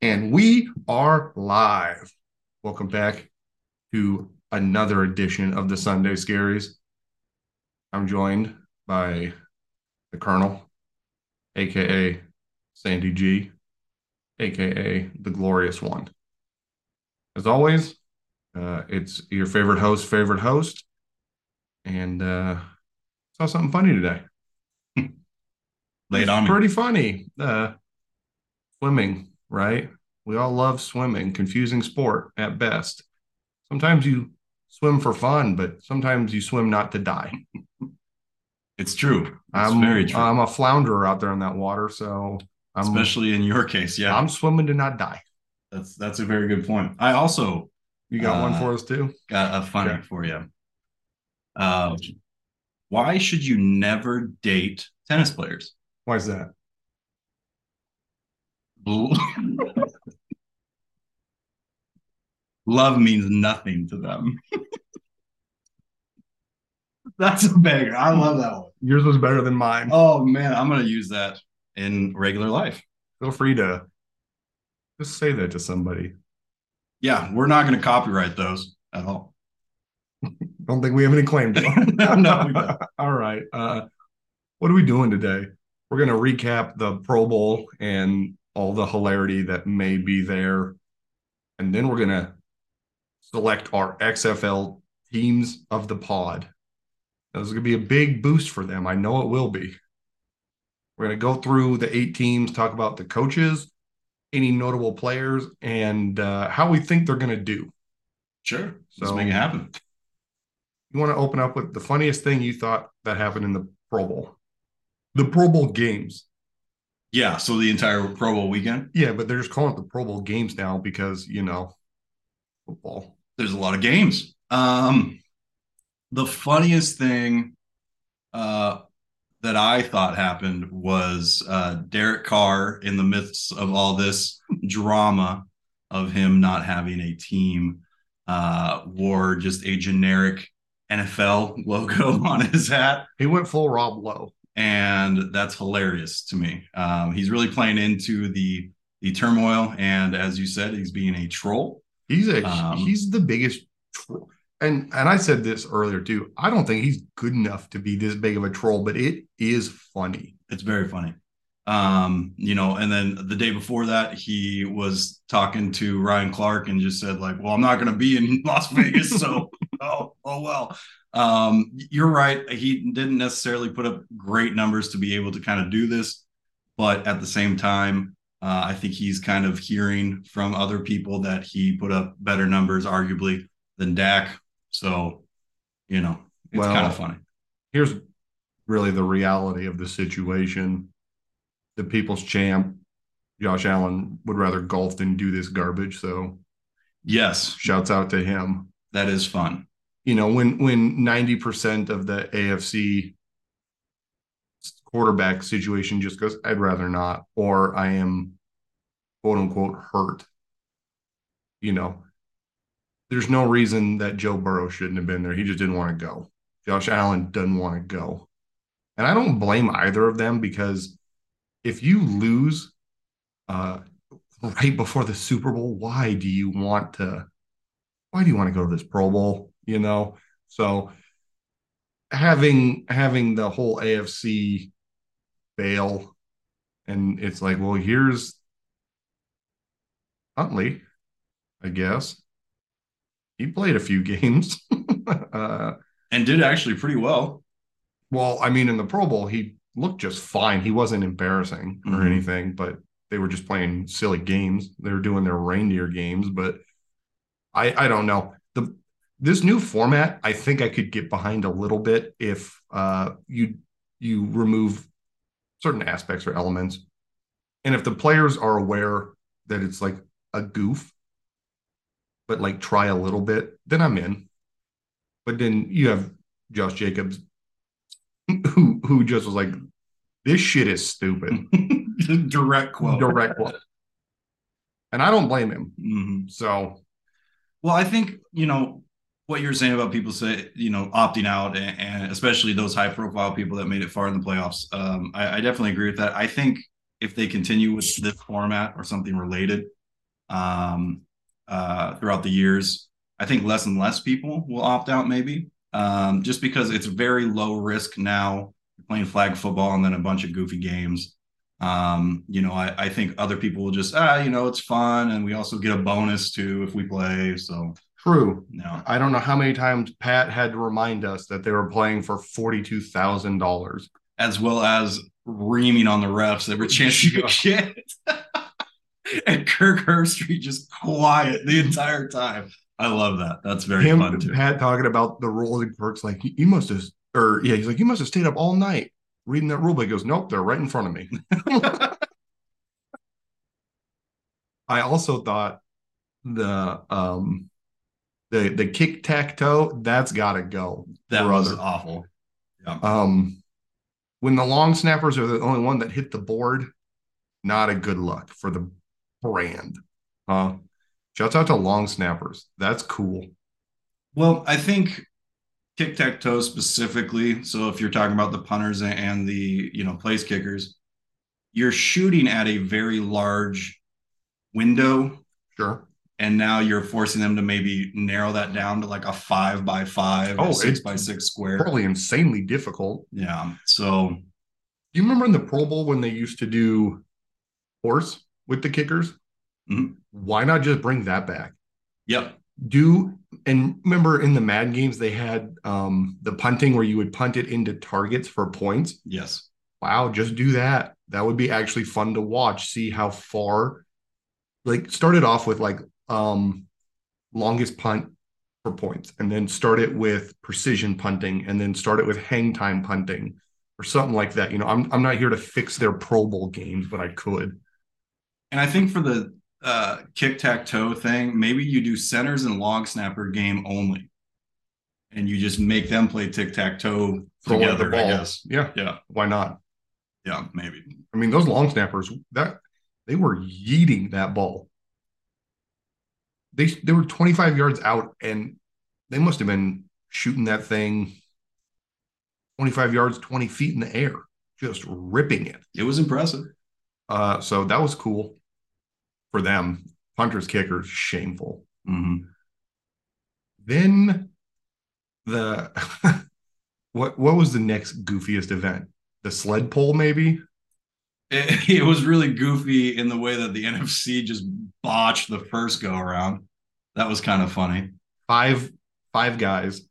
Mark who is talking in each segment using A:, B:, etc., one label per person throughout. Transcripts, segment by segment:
A: And we are live. Welcome back to another edition of the Sunday Scaries. I'm joined by the Colonel, aka Sandy G, aka the Glorious One. As always, uh, it's your favorite host, favorite host, and uh, saw something funny today.
B: Lay it on me.
A: Pretty funny. Uh, swimming, right? We all love swimming, confusing sport at best. Sometimes you swim for fun, but sometimes you swim not to die.
B: It's true. It's
A: I'm
B: very true.
A: I'm a flounderer out there in that water, so I'm
B: Especially in your case. Yeah.
A: I'm swimming to not die.
B: that's that's a very good point. I also
A: You got one
B: Uh,
A: for us too?
B: got a funny
A: Okay.
B: for you. Uh, why should you never date tennis players?
A: Why is that?
B: Love means nothing to them. That's a banger. I love that one.
A: Yours was better than mine.
B: Oh man, I'm gonna use that in regular life.
A: Feel free to just say that to somebody.
B: Yeah, we're not gonna copyright those at all.
A: Don't think we have any claim to them.
B: No, we don't.
A: All right. Uh, what are we doing today? We're going to recap the Pro Bowl and all the hilarity that may be there. And then we're going to select our XFL teams of the pod. This is going to be a big boost for them. I know it will be. We're going to go through the eight teams, talk about the coaches, any notable players, and uh, how we think they're going to do.
B: Sure. Let's make it happen.
A: You want to open up with the funniest thing you thought that happened in the Pro Bowl? The Pro Bowl games.
B: Yeah, so the entire Pro Bowl weekend.
A: Yeah, but they're just calling it the Pro Bowl games now because, you know, football.
B: There's a lot of games. Um, the funniest thing uh, that I thought happened was uh, Derek Carr in the midst of all this drama of him not having a team uh, wore just a generic NFL logo on his hat.
A: He went full Rob Lowe.
B: And that's hilarious to me. Um, he's really playing into the the turmoil, and as you said, he's being a troll.
A: He's a
B: Um,
A: he's the biggest troll. And and I said this earlier too. I don't think he's good enough to be this big of a troll, but it is funny.
B: It's very funny. Um, you know, and then the day before that, he was talking to Ryan Clark and just said, like, well, I'm not going to be in Las Vegas. So, oh, oh, well. Um, you're right. He didn't necessarily put up great numbers to be able to kind of do this. But at the same time, uh, I think he's kind of hearing from other people that he put up better numbers, arguably, than Dak. So, you know, it's
A: Well,
B: kind of funny.
A: Here's really the reality of the situation. The people's champ, Josh Allen, would rather golf than do this garbage. So
B: Yes,
A: shouts out to him.
B: that is fun.
A: You know, when when 90% of the AFC quarterback situation just goes, I'd rather not, or I am quote unquote hurt. You know, there's no reason that Joe Burrow shouldn't have been there. He just didn't want to go. Josh Allen doesn't want to go. And I don't blame either of them because if you lose uh, right before the Super Bowl, why do you want to? Why do you want to go to this Pro Bowl? You know, so having having the whole AFC fail, and it's like, well, here's Huntley, I guess. He played a few games. uh,
B: And did actually pretty well.
A: well, I mean, in the Pro Bowl, he looked just fine. He wasn't embarrassing or
B: Mhm.
A: anything, but they were just playing silly games. They were doing their reindeer games, but I I don't know. This new format, I think I could get behind a little bit if uh you you remove certain aspects or elements. And if the players are aware that it's like a goof, but like try a little bit, then I'm in. But then you have Josh Jacobs who who just was like, this shit is stupid.
B: Direct quote.
A: Direct quote. And I don't blame him.
B: Mhm.
A: So
B: Well, I think, you know, what you're saying about people say, you know, opting out and, and especially those high profile people that made it far in the playoffs. Um, I, I definitely agree with that. I think if they continue with this format or something related, um, uh, throughout the years. I think less and less people will opt out, maybe, um, just because it's very low risk now. playing flag football and then a bunch of goofy games. Um, you know, I, I think other people will just ah, you know, it's fun, and we also get a bonus too if we play. So
A: True.
B: no,
A: I don't know how many times Pat had to remind us that they were playing for forty-two thousand dollars.
B: as well as reaming on the refs every chance you could get. and Kirk Herbstreit just quiet the entire time. I love that. That's very
A: Him,
B: fun too.
A: Pat talking about the rules and perks, like you must have, or yeah, he's like, you must have stayed up all night reading that rule book. He goes, nope, they're right in front of me. I also thought the um the the kick tack toe that's got to go.
B: that was
A: brother.
B: awful.
A: Um, when the long snappers are the only one that hit the board, not a good look for the brand. Huh? shouts out to long snappers. That's cool.
B: Well, I think kick tack toe specifically. So if you're talking about the punters and the you know place kickers, you're shooting at a very large window,
A: Sure.
B: And now you're forcing them to maybe narrow that down to like a five by five,
A: Oh,
B: or six
A: it's
B: by six square.
A: Probably insanely difficult.
B: Yeah. So
A: Do you remember in the Pro Bowl when they used to do horse with the kickers?
B: Mhm.
A: Why not just bring that back?
B: yep.
A: Do and remember in the Mad games they had um the punting where you would punt it into targets for points.
B: Yes.
A: Wow, just do that. That would be actually fun to watch. See how far. Like started off with like um longest punt for points, and then start it with precision punting, and then start it with hang time punting or something like that. You know, I'm I'm not here to fix their Pro Bowl games, but I could.
B: And I think for the uh, kick tac toe thing, maybe you do centers and long snapper game only, and you just make them play tic tac toe together. I guess.
A: Yeah,
B: Yeah.
A: why not?
B: Yeah. Maybe.
A: I mean, those long snappers that they were yeeting that ball. They they were 25 yards out, and they must have been shooting that thing 25 yards, 20 feet in the air, just ripping it.
B: It was impressive.
A: Uh, so that was cool for them. Punters, kickers, shameful.
B: Mhm.
A: Then the what what was the next goofiest event? The sled pull, maybe?
B: It, it was really goofy in the way that the NFC just botched the first go around. That was kind of funny.
A: five five guys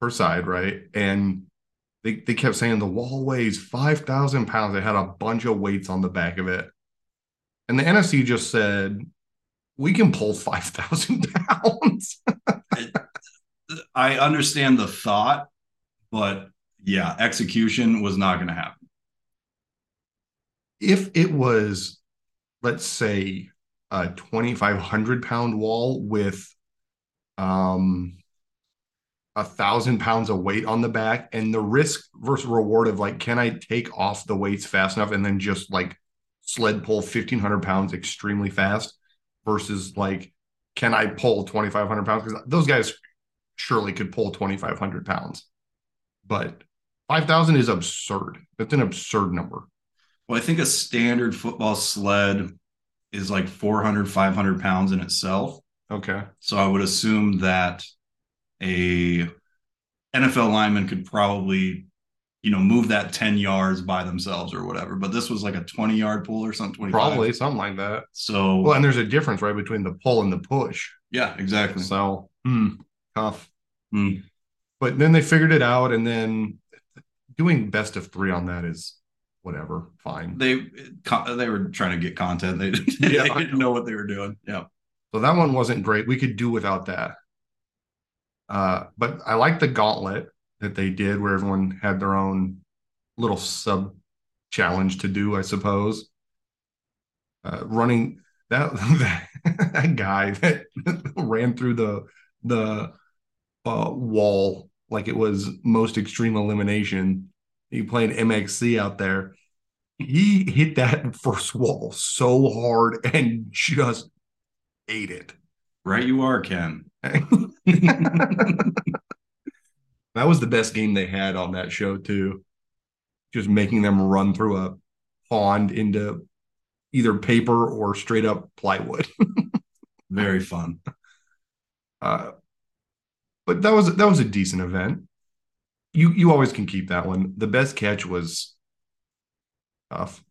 A: per side, right? And they, they kept saying the wall weighs 5,000 pounds. They had a bunch of weights on the back of it. And the NFC just said, we can pull 5,000 pounds.
B: I understand the thought, but yeah, execution was not going to happen.
A: If it was, let's say, a 2,500 pound wall with um, a thousand pounds of weight on the back and the risk versus reward of like, can I take off the weights fast enough and then just like sled pull 1,500 pounds extremely fast versus like, can I pull 2,500 pounds? Because those guys surely could pull 2,500 pounds. But 5,000 is absurd. That's an absurd number.
B: Well, I think a standard football sled is like 400, 500 pounds in itself.
A: Okay.
B: So I would assume that a NFL lineman could probably, you know, move that 10 yards by themselves or whatever. But this was like a 20 yard pull or something, 25.
A: Probably something like that.
B: So,
A: Well, and there's a difference, right, between the pull and the push.
B: yeah, exactly.
A: So, hmm, tough.
B: Hmm.
A: But then they figured it out, and then doing best of three on that is whatever, fine.
B: They they were trying to get content. They, they didn't know what they were doing. Yeah.
A: So that one wasn't great. We could do without that. Uh, but I like the gauntlet that they did, where everyone had their own little sub challenge to do, I suppose. Uh, running that that, that guy that ran through the the uh, wall like it was most extreme elimination. He played MXC out there. He hit that first wall so hard and just ate it.
B: Right, you are, Ken.
A: that was the best game they had on that show too. Just making them run through a pond into either paper or straight up plywood.
B: Very fun.
A: Uh, but that was that was a decent event. You you always can keep that one. The best catch was tough.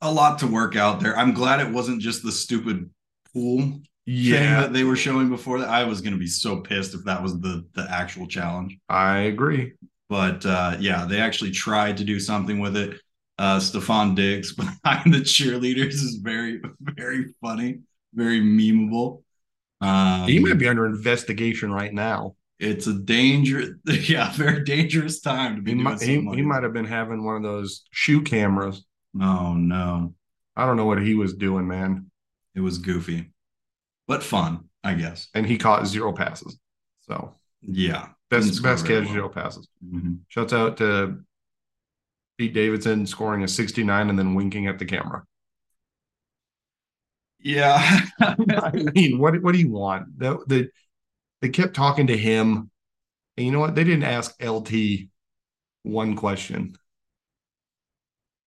B: A lot to work out there. I'm glad it wasn't just the stupid pool yeah. that they were showing before that. I was going to be so pissed if that was the the actual challenge.
A: I agree.
B: But uh, yeah, they actually tried to do something with it. Uh, Stefon Diggs behind the cheerleaders is very, very funny, very memeable.
A: Um, he might be under investigation right now.
B: It's a dangerous, yeah, very dangerous time to be.
A: He, might, he, he might have been having one of those shoe cameras.
B: Oh no,
A: I don't know what he was doing, man.
B: It was goofy but fun, I guess.
A: And he caught zero passes. So
B: yeah,
A: best best catch well. zero passes. Mm-hmm. Shouts out to Pete Davidson scoring a 69 and then winking at the camera.
B: Yeah,
A: I mean, what what do you want? The, the they kept talking to him, and you know what? They didn't ask LT one question.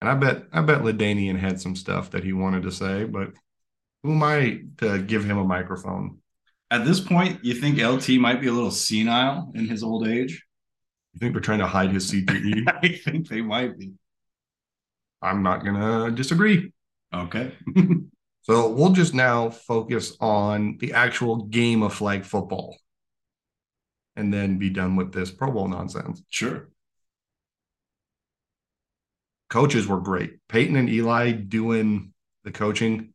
A: And I bet I bet LaDainian had some stuff that he wanted to say, but who am I to give him a microphone?
B: At this point, you think LT might be a little senile in his old age?
A: You think they're trying to hide his CTE?
B: I think they might be.
A: I'm not going to disagree.
B: Okay.
A: so we'll just now focus on the actual game of flag football and then be done with this Pro Bowl nonsense.
B: Sure.
A: Coaches were great. Peyton and Eli doing the coaching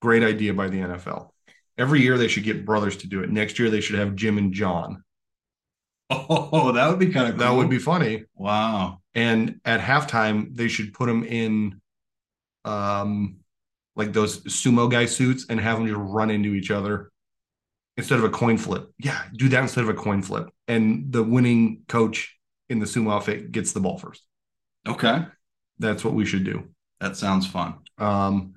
A: Great idea by the NFL. Every year they should get brothers to do it. Next year they should have Jim and John.
B: Oh, that would be kind of
A: cool. That would be funny.
B: Wow.
A: And at halftime they should put them in um like those sumo guy suits and have them just run into each other instead of a coin flip. Yeah, do that instead of a coin flip. And the winning coach in the sumo outfit gets the ball first.
B: Okay.
A: That's what we should do.
B: That sounds fun.
A: Um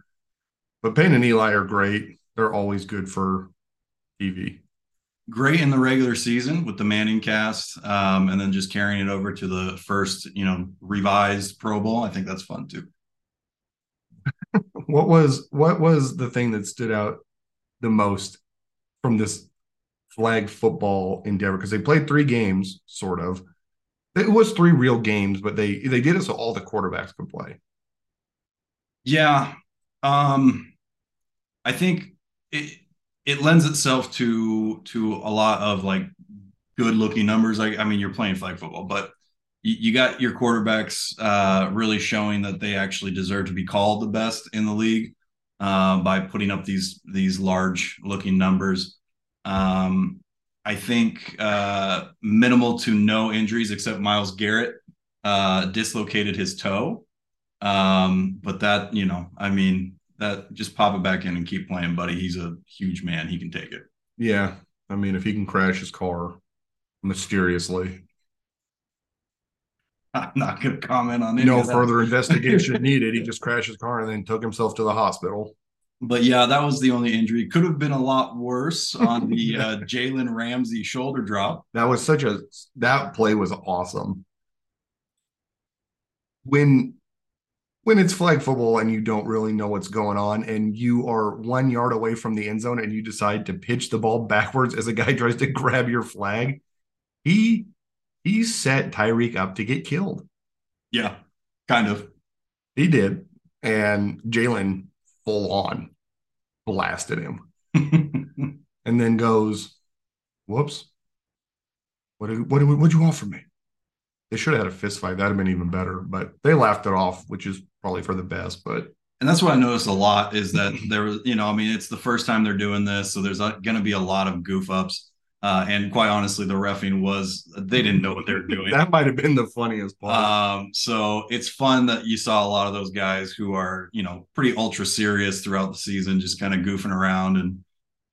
A: but Payne and Eli are great. They're always good for TV.
B: Great in the regular season with the Manning cast, um, and then just carrying it over to the first, you know, revised Pro Bowl. I think that's fun too.
A: what was what was the thing that stood out the most from this flag football endeavor? Because they played three games, sort of. It was three real games, but they they did it so all the quarterbacks could play.
B: Yeah. Um I think it it lends itself to to a lot of like good looking numbers. Like I mean, you're playing flag football, but you, you got your quarterbacks uh, really showing that they actually deserve to be called the best in the league uh, by putting up these these large looking numbers. Um, I think uh, minimal to no injuries except Myles Garrett uh, dislocated his toe. Um, but that, you know, I mean, that just pop it back in and keep playing, buddy. He's a huge man. He can take it.
A: Yeah. I mean, if he can crash his car mysteriously.
B: I'm not going to comment on it.
A: No further investigation needed. He just crashed his car and then took himself to the hospital.
B: But yeah, that was the only injury. Could have been a lot worse on the uh, Jalen Ramsey shoulder drop.
A: That was such a that play was awesome. When when it's flag football and you don't really know what's going on and you are one yard away from the end zone and you decide to pitch the ball backwards as a guy tries to grab your flag, he he set Tyreek up to get killed.
B: Yeah, kind of.
A: He did. And Jalen full on blasted him. and then goes, whoops. What, what, what'd you want from me? They should have had a fist fight. That'd have been even better. But they laughed it off, which is probably for the best. But
B: and that's what I noticed a lot is that there was, you know, I mean, it's the first time they're doing this, so there's going to be a lot of goof ups. Uh, and quite honestly, the refing was they didn't know what they were doing.
A: that might have been the funniest part.
B: Um, so it's fun that you saw a lot of those guys who are, you know, pretty ultra serious throughout the season, just kind of goofing around and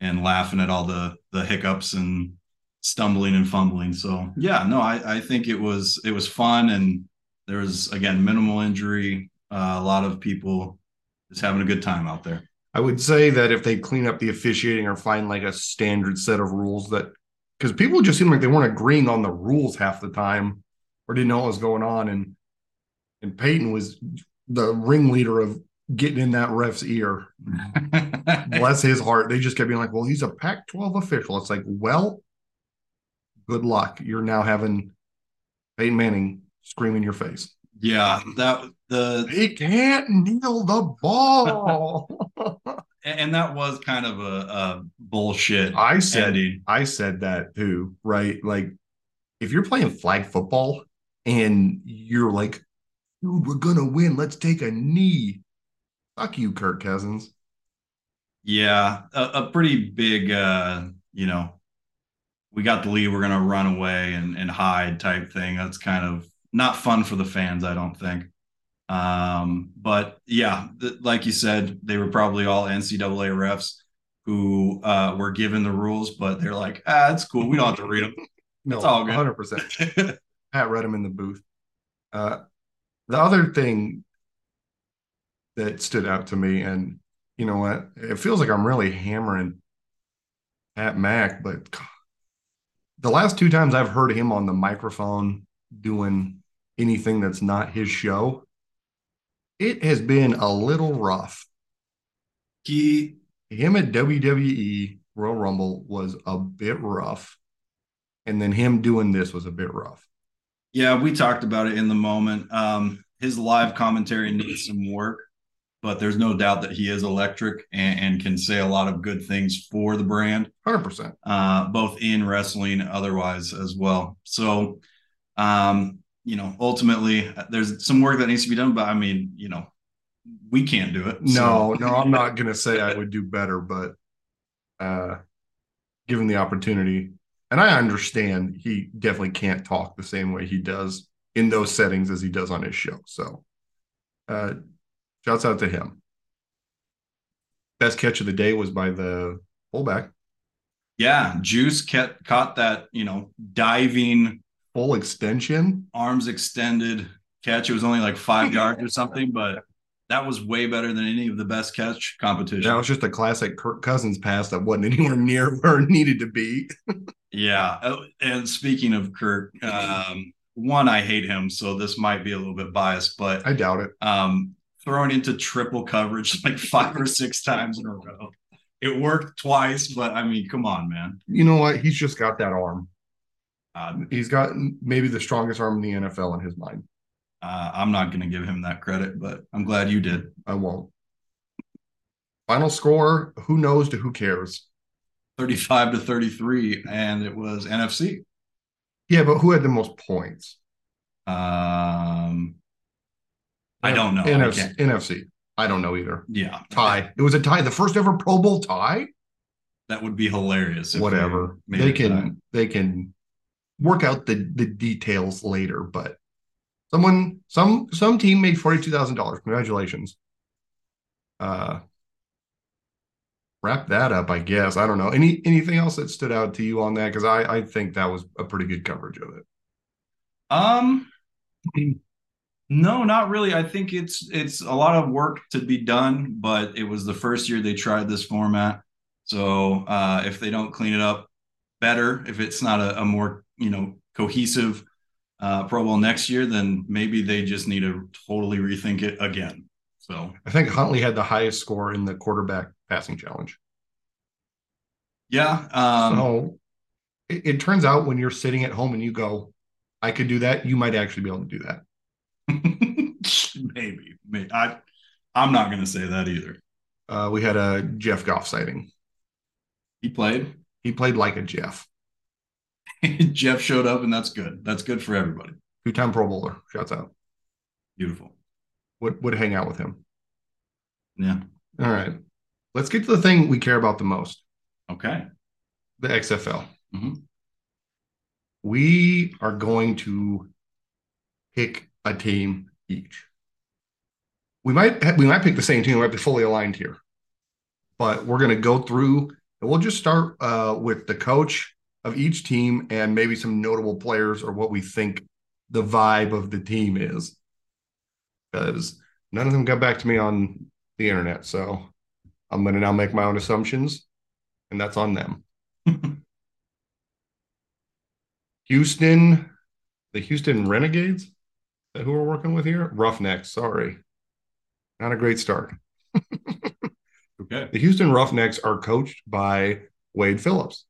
B: and laughing at all the the hiccups and stumbling and fumbling. So yeah, no, I, I think it was it was fun and there was again minimal injury. Uh, a lot of people just having a good time out there.
A: I would say that if they clean up the officiating or find like a standard set of rules that because people just seemed like they weren't agreeing on the rules half the time or didn't know what was going on and and Peyton was the ringleader of getting in that ref's ear. Bless his heart. They just kept being like, well, he's a Pac 12 official. It's like, well, good luck. You're now having Peyton Manning scream in your face.
B: Yeah, that the
A: he can't kneel the ball.
B: and that was kind of a, a bullshit.
A: I said ending. I said that too, right? Like if you're playing flag football and you're like, dude, we're gonna win. Let's take a knee. Fuck you, Kirk Cousins.
B: Yeah, a, a pretty big, uh, you know, we got the lead, we're gonna run away and, and hide type thing. That's kind of not fun for the fans, I don't think. Um, but yeah, th- like you said, they were probably all NCAA refs who uh, were given the rules, but they're like, ah, it's cool. We don't have to read them. no, it's all good.
A: 100%. Pat read them in the booth. Uh, the other thing that stood out to me, and you know what, it feels like I'm really hammering Pat Mack, but the last two times I've heard him on the microphone doing anything that's not his show, it has been a little rough. He him at WWE Royal Rumble was a bit rough. And then him doing this was a bit rough.
B: Yeah, we talked about it in the moment. Um, his live commentary needs some work, but there's no doubt that he is electric and, and can say a lot of good things for the brand.
A: 100%.
B: Uh, both in wrestling, otherwise as well. So, um, you know, ultimately there's some work that needs to be done, but I mean, you know, we can't do it.
A: No, so. no, I'm not going to say I would do better, but uh, given the opportunity, and I understand he definitely can't talk the same way he does in those settings as he does on his show. So, uh, shouts out to him. Best catch of the day was by the fullback.
B: Yeah, Juice kept, caught that, you know, diving
A: full extension,
B: arms extended catch. It was only like five yards or something, but that was way better than any of the best catch competition.
A: That was just a classic Kirk Cousins pass that wasn't anywhere near where it needed to be.
B: yeah. Oh, and speaking of Kirk, um, one, I hate him, so this might be a little bit biased, but
A: I doubt it.
B: Um, throwing into triple coverage like five or six times in a row. It worked twice, but I mean, come on, man.
A: You know what? He's just got that arm. Uh, he's got maybe the strongest arm in the NFL in his mind.
B: Uh, I'm not going to give him that credit, but I'm glad you did.
A: I won't. Final score: Who knows to who cares?
B: 35 to 33, and it was NFC.
A: Yeah, but who had the most points?
B: Um, I don't know.
A: NFC. I NFC. I don't know either.
B: Yeah,
A: tie. It was a tie. The first ever Pro Bowl tie.
B: That would be hilarious.
A: Whatever they can, they can work out the the details later. But someone, some some team made forty two thousand dollars. Congratulations. Uh, wrap that up, I guess. I don't know. Any anything else that stood out to you on that? Because I I think that was a pretty good coverage of it.
B: Um, no, not really. I think it's it's a lot of work to be done, but it was the first year they tried this format. So uh, if they don't clean it up better, if it's not a, a more you know cohesive uh, Pro Bowl next year, then maybe they just need to totally rethink it again. So
A: I think Huntley had the highest score in the quarterback passing challenge.
B: Yeah. Um,
A: so it, it turns out when you're sitting at home and you go, I could do that, you might actually be able to do that.
B: maybe, maybe. I, I'm not going to say that either.
A: Uh, we had a Jeff Goff sighting.
B: He played.
A: He played like a Jeff.
B: Jeff showed up, and that's good. That's good for everybody.
A: Two time Pro Bowler. Shouts out.
B: Beautiful.
A: Would would hang out with him.
B: Yeah.
A: All right. Let's get to the thing we care about the most.
B: Okay.
A: The XFL. Mm-hmm. We are going to pick a team each. We might we might pick the same team. We might be fully aligned here, but we're going to go through and we'll just start uh, with the coach of each team and maybe some notable players or what we think the vibe of the team is. Because none of them got back to me on the internet. So I'm going to now make my own assumptions, and that's on them. Houston, the Houston Renegades, who we're working with here? Roughnecks, sorry. Not a great start.
B: Okay.
A: The Houston Roughnecks are coached by Wade Phillips.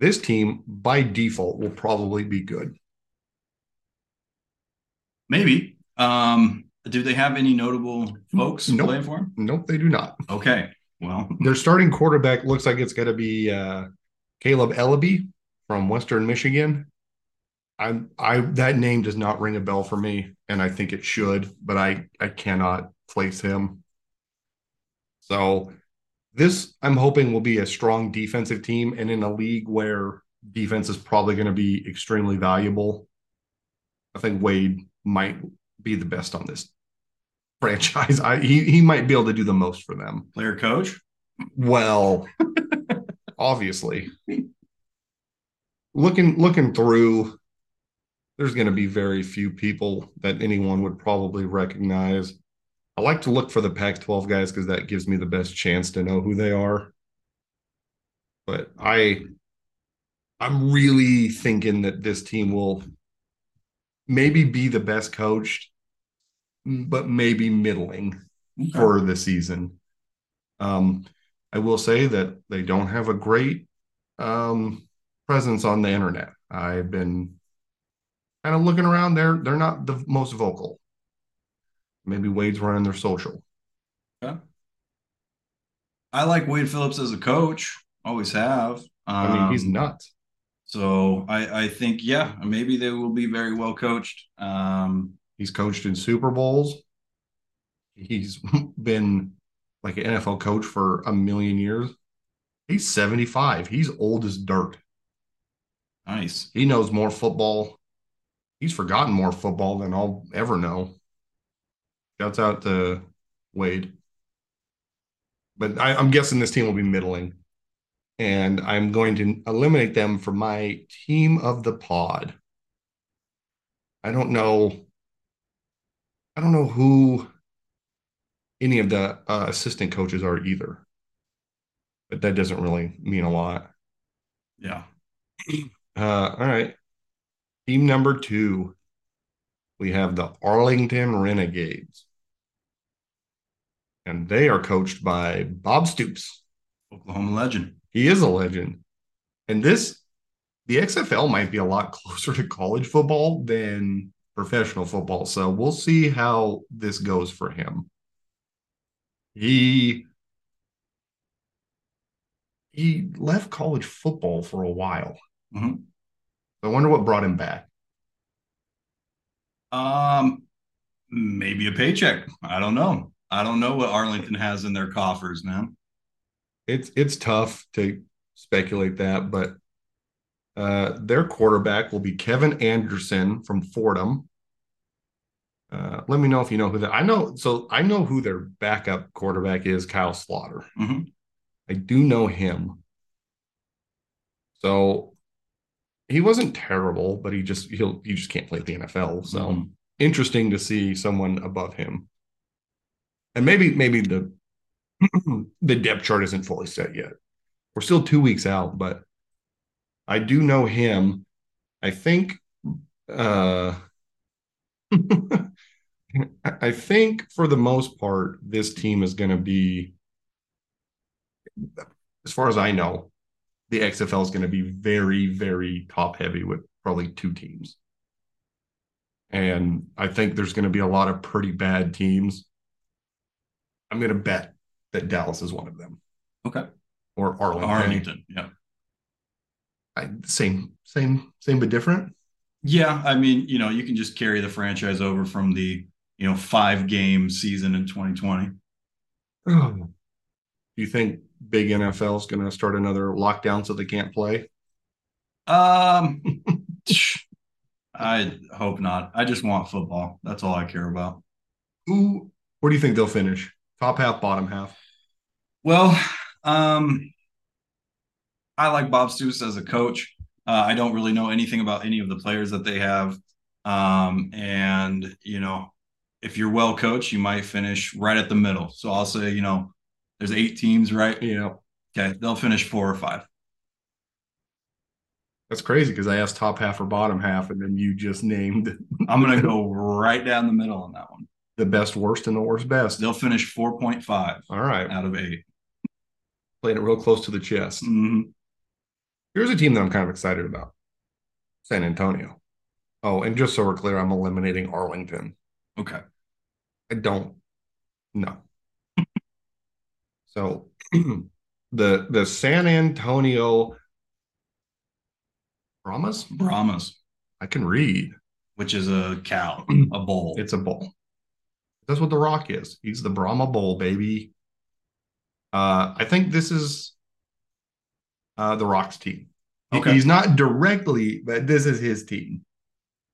A: This team, by default, will probably be good.
B: Maybe. Um, do they have any notable folks
A: Nope.
B: playing for them?
A: Nope, they do not.
B: Okay. Well,
A: Their starting quarterback looks like it's going to be uh, Kaleb Eleby from Western Michigan. I, I that name does not ring a bell for me, and I think it should, but I I cannot place him. So this I'm hoping will be a strong defensive team, and in a league where defense is probably going to be extremely valuable, I think Wade might be the best on this franchise. I he he might be able to do the most for them.
B: player coach.
A: Well, obviously. Looking looking through, there's going to be very few people that anyone would probably recognize. I like to look for the Pac-12 guys because that gives me the best chance to know who they are. But I I'm really thinking that this team will maybe be the best coached, but maybe middling
B: Okay.
A: for the season. Um, I will say that they don't have a great um, presence on the internet. I've been kind of looking around. They're they're not the most vocal. Maybe Wade's running their social. Yeah.
B: I like Wade Phillips as a coach. Always have.
A: I mean, he's
B: Um,
A: nuts.
B: So I, I think, yeah, maybe they will be very well coached. Um,
A: He's coached in Super Bowls. He's been like an NFL coach for a million years. He's 75. He's old as dirt.
B: nice.
A: He knows more football. He's forgotten more football than I'll ever know. Shouts out to Wade. But I, I'm guessing this team will be middling. And I'm going to eliminate them from my team of the pod. I don't know. I don't know who any of the uh, assistant coaches are either. But that doesn't really mean a lot.
B: Yeah.
A: Uh, all right. Team number two, we have the Arlington Renegades. And they are coached by Bob Stoops.
B: Oklahoma legend.
A: He is a legend. And this, the XFL might be a lot closer to college football than professional football. So we'll see how this goes for him. He he left college football for a while.
B: Mhm.
A: I wonder what brought him back.
B: Um, maybe a paycheck. I don't know. I don't know what Arlington has in their coffers, man.
A: It's it's tough to speculate that, but uh, their quarterback will be Kevin Anderson from Fordham. Uh, let me know if you know who that. I know. So I know who their backup quarterback is. Kyle Sloter.
B: Mhm.
A: I do know him. So he wasn't terrible, but he just he'll he just can't play the NFL. So
B: Mhm.
A: interesting to see someone above him. And maybe maybe the the depth chart isn't fully set yet. We're still two weeks out, but I do know him. I think uh I think for the most part, this team is going to be, as far as I know, the XFL is going to be very, very top heavy with probably two teams. And I think there's going to be a lot of pretty bad teams. I'm going to bet that Dallas is one of them
B: Okay.
A: or Arlington.
B: Arlington. Yeah.
A: I, same, same, same, but different.
B: Yeah. I mean, you know, you can just carry the franchise over from the, you know, five game season in 2020.
A: Do you think big NFL is going to start another lockdown so they can't play?
B: Um, I hope not. I just want football. That's all I care about.
A: Who? Where do you think they'll finish? Top half, bottom half.
B: Well, um, I like Bob Stoops as a coach. Uh, I don't really know anything about any of the players that they have. Um, and, you know, if you're well coached, you might finish right at the middle. So I'll say, you know, there's eight teams, right?
A: You know,
B: Okay. They'll finish four or five.
A: that's crazy because I asked top half or bottom half, and then you just named.
B: I'm going to go right down the middle on that one.
A: The best worst and the worst best.
B: They'll finish 4.5
A: All right.
B: out of eight.
A: Playing it real close to the chest.
B: Mhm.
A: Here's a team that I'm kind of excited about San Antonio. Oh, and just so we're clear, I'm eliminating Arlington.
B: Okay.
A: I don't know. so the the San Antonio Brahmas,
B: Brahmas,
A: I can read.
B: which is a cow, a bull.
A: It's a bowl. That's what the Rock is. He's the Brahma Bull, baby. Uh, I think this is uh, the Rock's team.
B: Okay.
A: He's not directly, but this is his team.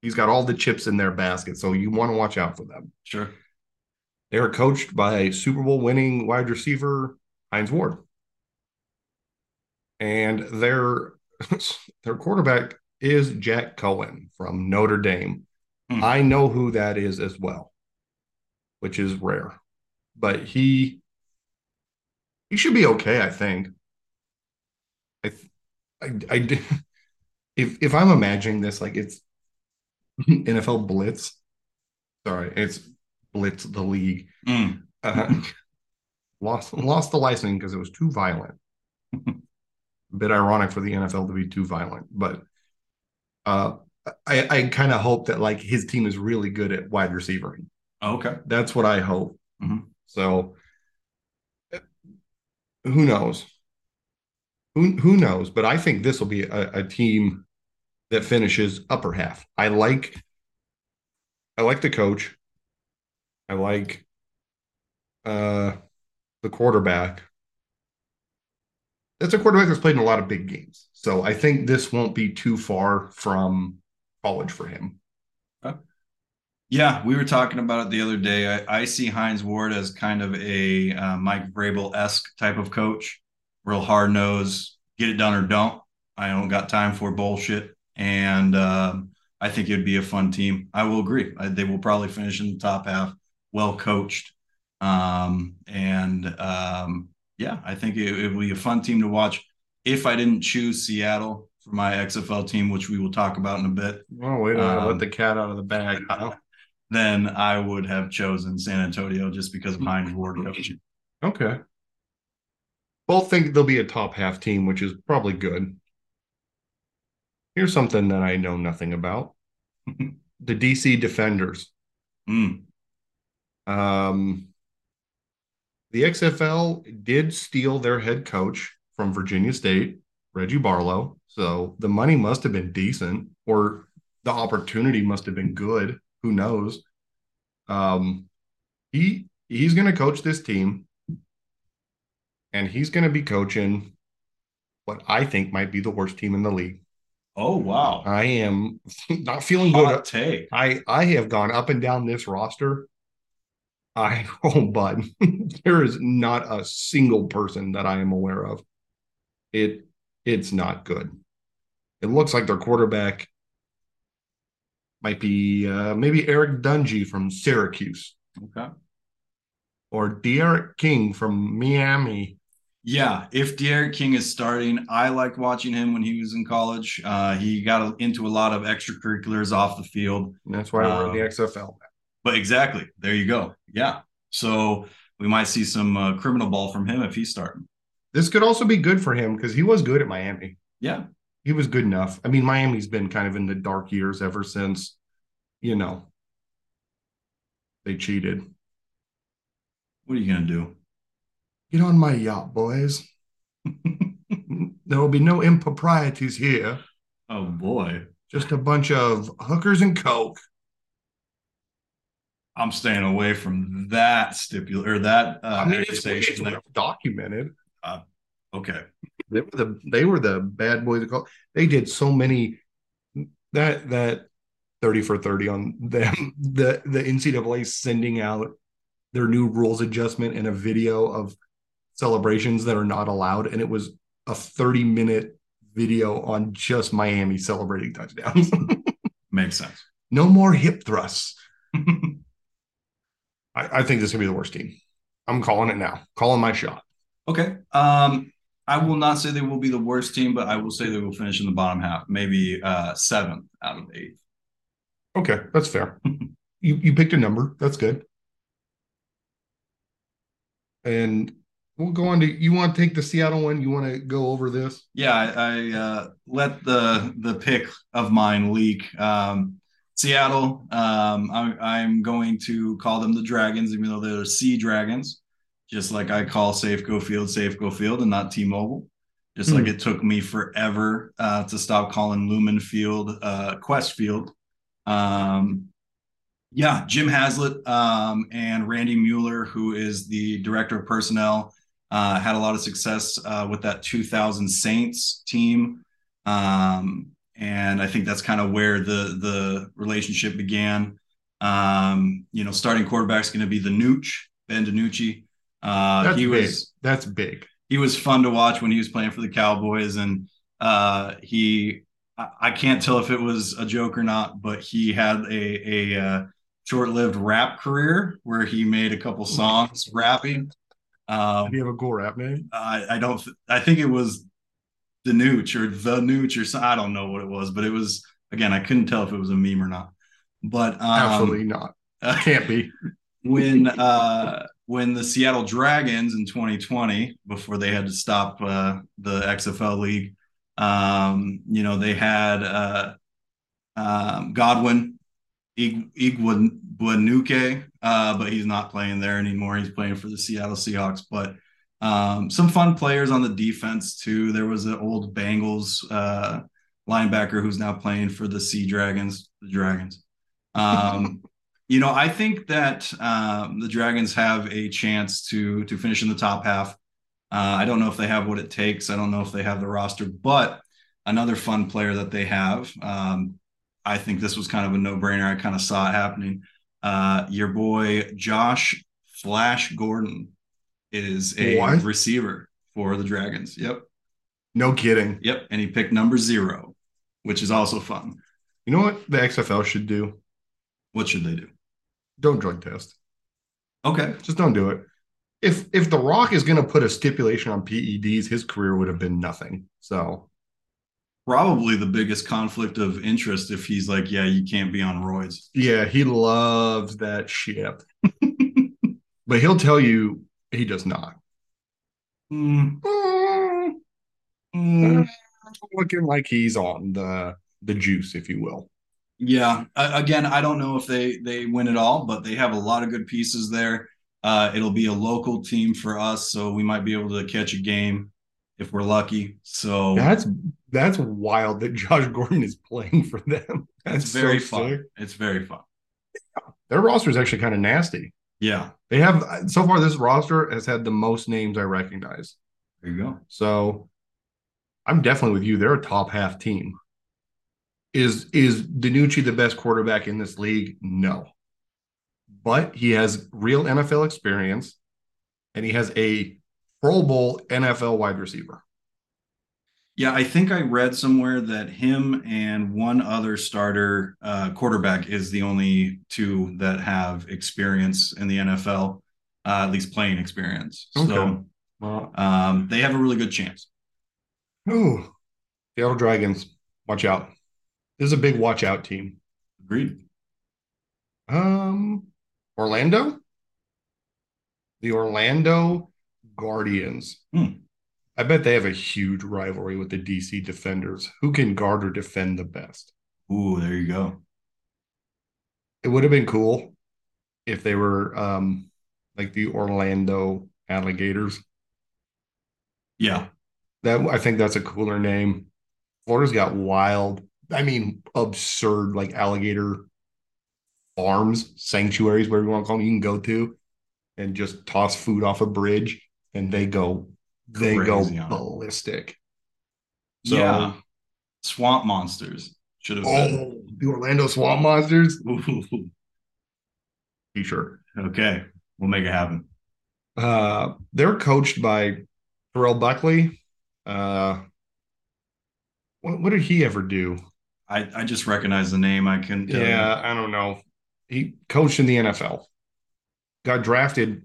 A: He's got all the chips in their basket, so you want to watch out for them.
B: sure.
A: They are coached by Super Bowl winning wide receiver Hines Ward. And their their quarterback is Jack Coan from Notre Dame.
B: Hmm.
A: I know who that is as well, which is rare. But he he should be okay, I think. I I, I, if if I'm imagining this like it's NFL Blitz. Sorry, it's Blitz the league.
B: Mm.
A: Uh, lost lost the licensing because it was too violent. A bit ironic for the NFL to be too violent, but uh, I I kind of hope that like his team is really good at wide receiving.
B: Okay.
A: That's what I hope.
B: Mhm.
A: So who knows? Who who knows? But I think this will be a, a team that finishes upper half. I like I like the coach. I like uh the quarterback. That's a quarterback that's played in a lot of big games. So I think this won't be too far from college for him.
B: Yeah, we were talking about it the other day. I, I see Hines Ward as kind of a uh, Mike Vrabel esque type of coach, real hard nose, get it done or don't. I don't got time for bullshit, and um, I think it'd be a fun team. I will agree. I, they will probably finish in the top half, well coached, um, and um, yeah, I think it, it will be a fun team to watch. If I didn't choose Seattle for my XFL team, which we will talk about in a bit,
A: Oh, wait, I
B: Um,
A: let the cat out of the bag.
B: Then I would have chosen San Antonio just because of Hines Ward coaching.
A: Okay. Both think they'll be a top half team, which is probably good. Here's something that I know nothing about. the DC Defenders.
B: Mm,
A: Um, the XFL did steal their head coach from Virginia State, Reggie Barlow. So the money must have been decent, or the opportunity must have been good. Who knows? Um, he he's going to coach this team, and he's going to be coaching what I think might be the worst team in the league.
B: Oh wow.
A: I am not feeling good.
B: Hot take.
A: I I have gone up and down this roster. I oh, but there is not a single person that I am aware of. It it's not good. It looks like their quarterback might be uh, maybe Eric Dungey from Syracuse
B: Okay.
A: or D'Eriq King from Miami.
B: Yeah, if D'Eriq King is starting, I liked watching him when he was in college. Uh, he got into a lot of extracurriculars off the field.
A: And that's why we're in the
B: Um,
A: XFL.
B: But exactly, there you go. Yeah. So we might see some uh, criminal ball from him if he's starting.
A: This could also be good for him because he was good at Miami.
B: Yeah.
A: He was good enough. I mean, Miami's been kind of in the dark years ever since, you know, they cheated.
B: What are you gonna do?
A: Get on my yacht, boys. there will be no improprieties here.
B: Oh boy.
A: Just a bunch of hookers and coke.
B: I'm staying away from that stipulate or that uh,
A: I mean, it's, it's well documented.
B: Okay.
A: They were the they were the bad boys. They did so many that that thirty for thirty on them. The the NCAA sending out their new rules adjustment and a video of celebrations that are not allowed, and it was a thirty minute video on just Miami celebrating touchdowns.
B: Makes sense.
A: no more hip thrusts. I, I think this is gonna be the worst team. I'm calling it now. Calling my shot.
B: Okay. Um, I will not say they will be the worst team, but I will say they will finish in the bottom half, maybe uh seventh out of eight.
A: Okay, that's fair. you you picked a number. That's good. And we'll go on to you want to take the Seattle one? You want to go over this?
B: Yeah, I, I uh, let the the pick of mine leak. Um, Seattle. Um, I, I'm going to call them the Dragons, even though they're Sea Dragons, just like I call Safeco Field Safeco Field and not T-Mobile. Just hmm. like it took me forever uh, to stop calling Lumen Field uh, Qwest Field. Um, yeah, Jim Haslett um, and Randy Mueller, who is the director of personnel, uh, had a lot of success uh, with that 2000 Saints team. Um, and I think that's kind of where the the relationship began. Um, you know, starting quarterback is going to be the Nooch Ben DiNucci.
A: Uh, that's he big. was that's big.
B: He was fun to watch when he was playing for the Cowboys, and uh, he I, I can't tell if it was a joke or not, but he had a a uh, short-lived rap career where he made a couple songs rapping.
A: Um, Did he have a cool rap name?
B: I, I don't. Th- I think it was the Nooch or the Nooch or something. I don't know what it was, but it was again. I couldn't tell if it was a meme or not. But um,
A: absolutely not. Can't be.
B: when uh, when the Seattle Dragons in 2020, before they had to stop uh, the XFL league, um, you know they had uh, um, Godwin Igwebuike, uh, but he's not playing there anymore. He's playing for the Seattle Seahawks. But um, some fun players on the defense too. There was an old Bengals uh, linebacker who's now playing for the Sea Dragons, the Dragons. Um, you know, I think that um, the Dragons have a chance to to finish in the top half. Uh, I don't know if they have what it takes. I don't know if they have the roster, but another fun player that they have. Um, I think this was kind of a no brainer. I kind of saw it happening. Uh, your boy Josh Flash Gordon is a what? receiver for the Dragons. Yep.
A: No kidding.
B: Yep. And he picked number zero, which is also fun.
A: You know what the XFL should do?
B: What should they do?
A: Don't drug test.
B: Okay.
A: Just don't do it. If if The Rock is going to put a stipulation on PEDs, his career would have been nothing. So
B: probably the biggest conflict of interest if he's like, yeah, you can't be on roids.
A: Yeah, he loves that shit. but he'll tell you he does not. Mm. Mm. Mm. Looking like he's on the the juice, if you will.
B: Yeah. Uh, again, I don't know if they they win it all, but they have a lot of good pieces there. Uh, it'll be a local team for us, so we might be able to catch a game if we're lucky. So
A: that's that's wild that Josh Gordon is playing for them. That's
B: very so fun. Sick. It's very fun.
A: Their roster is actually kind of nasty.
B: Yeah.
A: They have so far this roster has had the most names I recognize.
B: There you go.
A: So I'm definitely with you. They're a top half team. Is is DiNucci the best quarterback in this league? No. But he has real NFL experience and he has a Pro Bowl NFL wide receiver.
B: Yeah, I think I read somewhere that him and one other starter uh, quarterback is the only two that have experience in the NFL, uh, at least playing experience. Okay. So well, um, they have a really good chance.
A: Oh, Seattle Dragons, watch out. This is a big watch out team.
B: Agreed.
A: Um, Orlando, the Orlando Guardians. Hmm. I bet they have a huge rivalry with the DC Defenders. Who can guard or defend the best?
B: Ooh, there you go.
A: It would have been cool if they were um, like the Orlando Alligators.
B: Yeah.
A: That I think that's a cooler name. Florida's got wild, I mean, absurd like alligator farms, sanctuaries, whatever you want to call them, you can go to and just toss food off a bridge and they go they go ballistic.
B: So, yeah, swamp monsters should have. Oh,
A: been. the Orlando swamp monsters. Sure.
B: Okay, we'll make it happen.
A: Uh, they're coached by Terrell Buckley. Uh, what, what did he ever do?
B: I, I just recognize the name. I can.
A: Yeah, I don't know. He coached in the NFL. Got drafted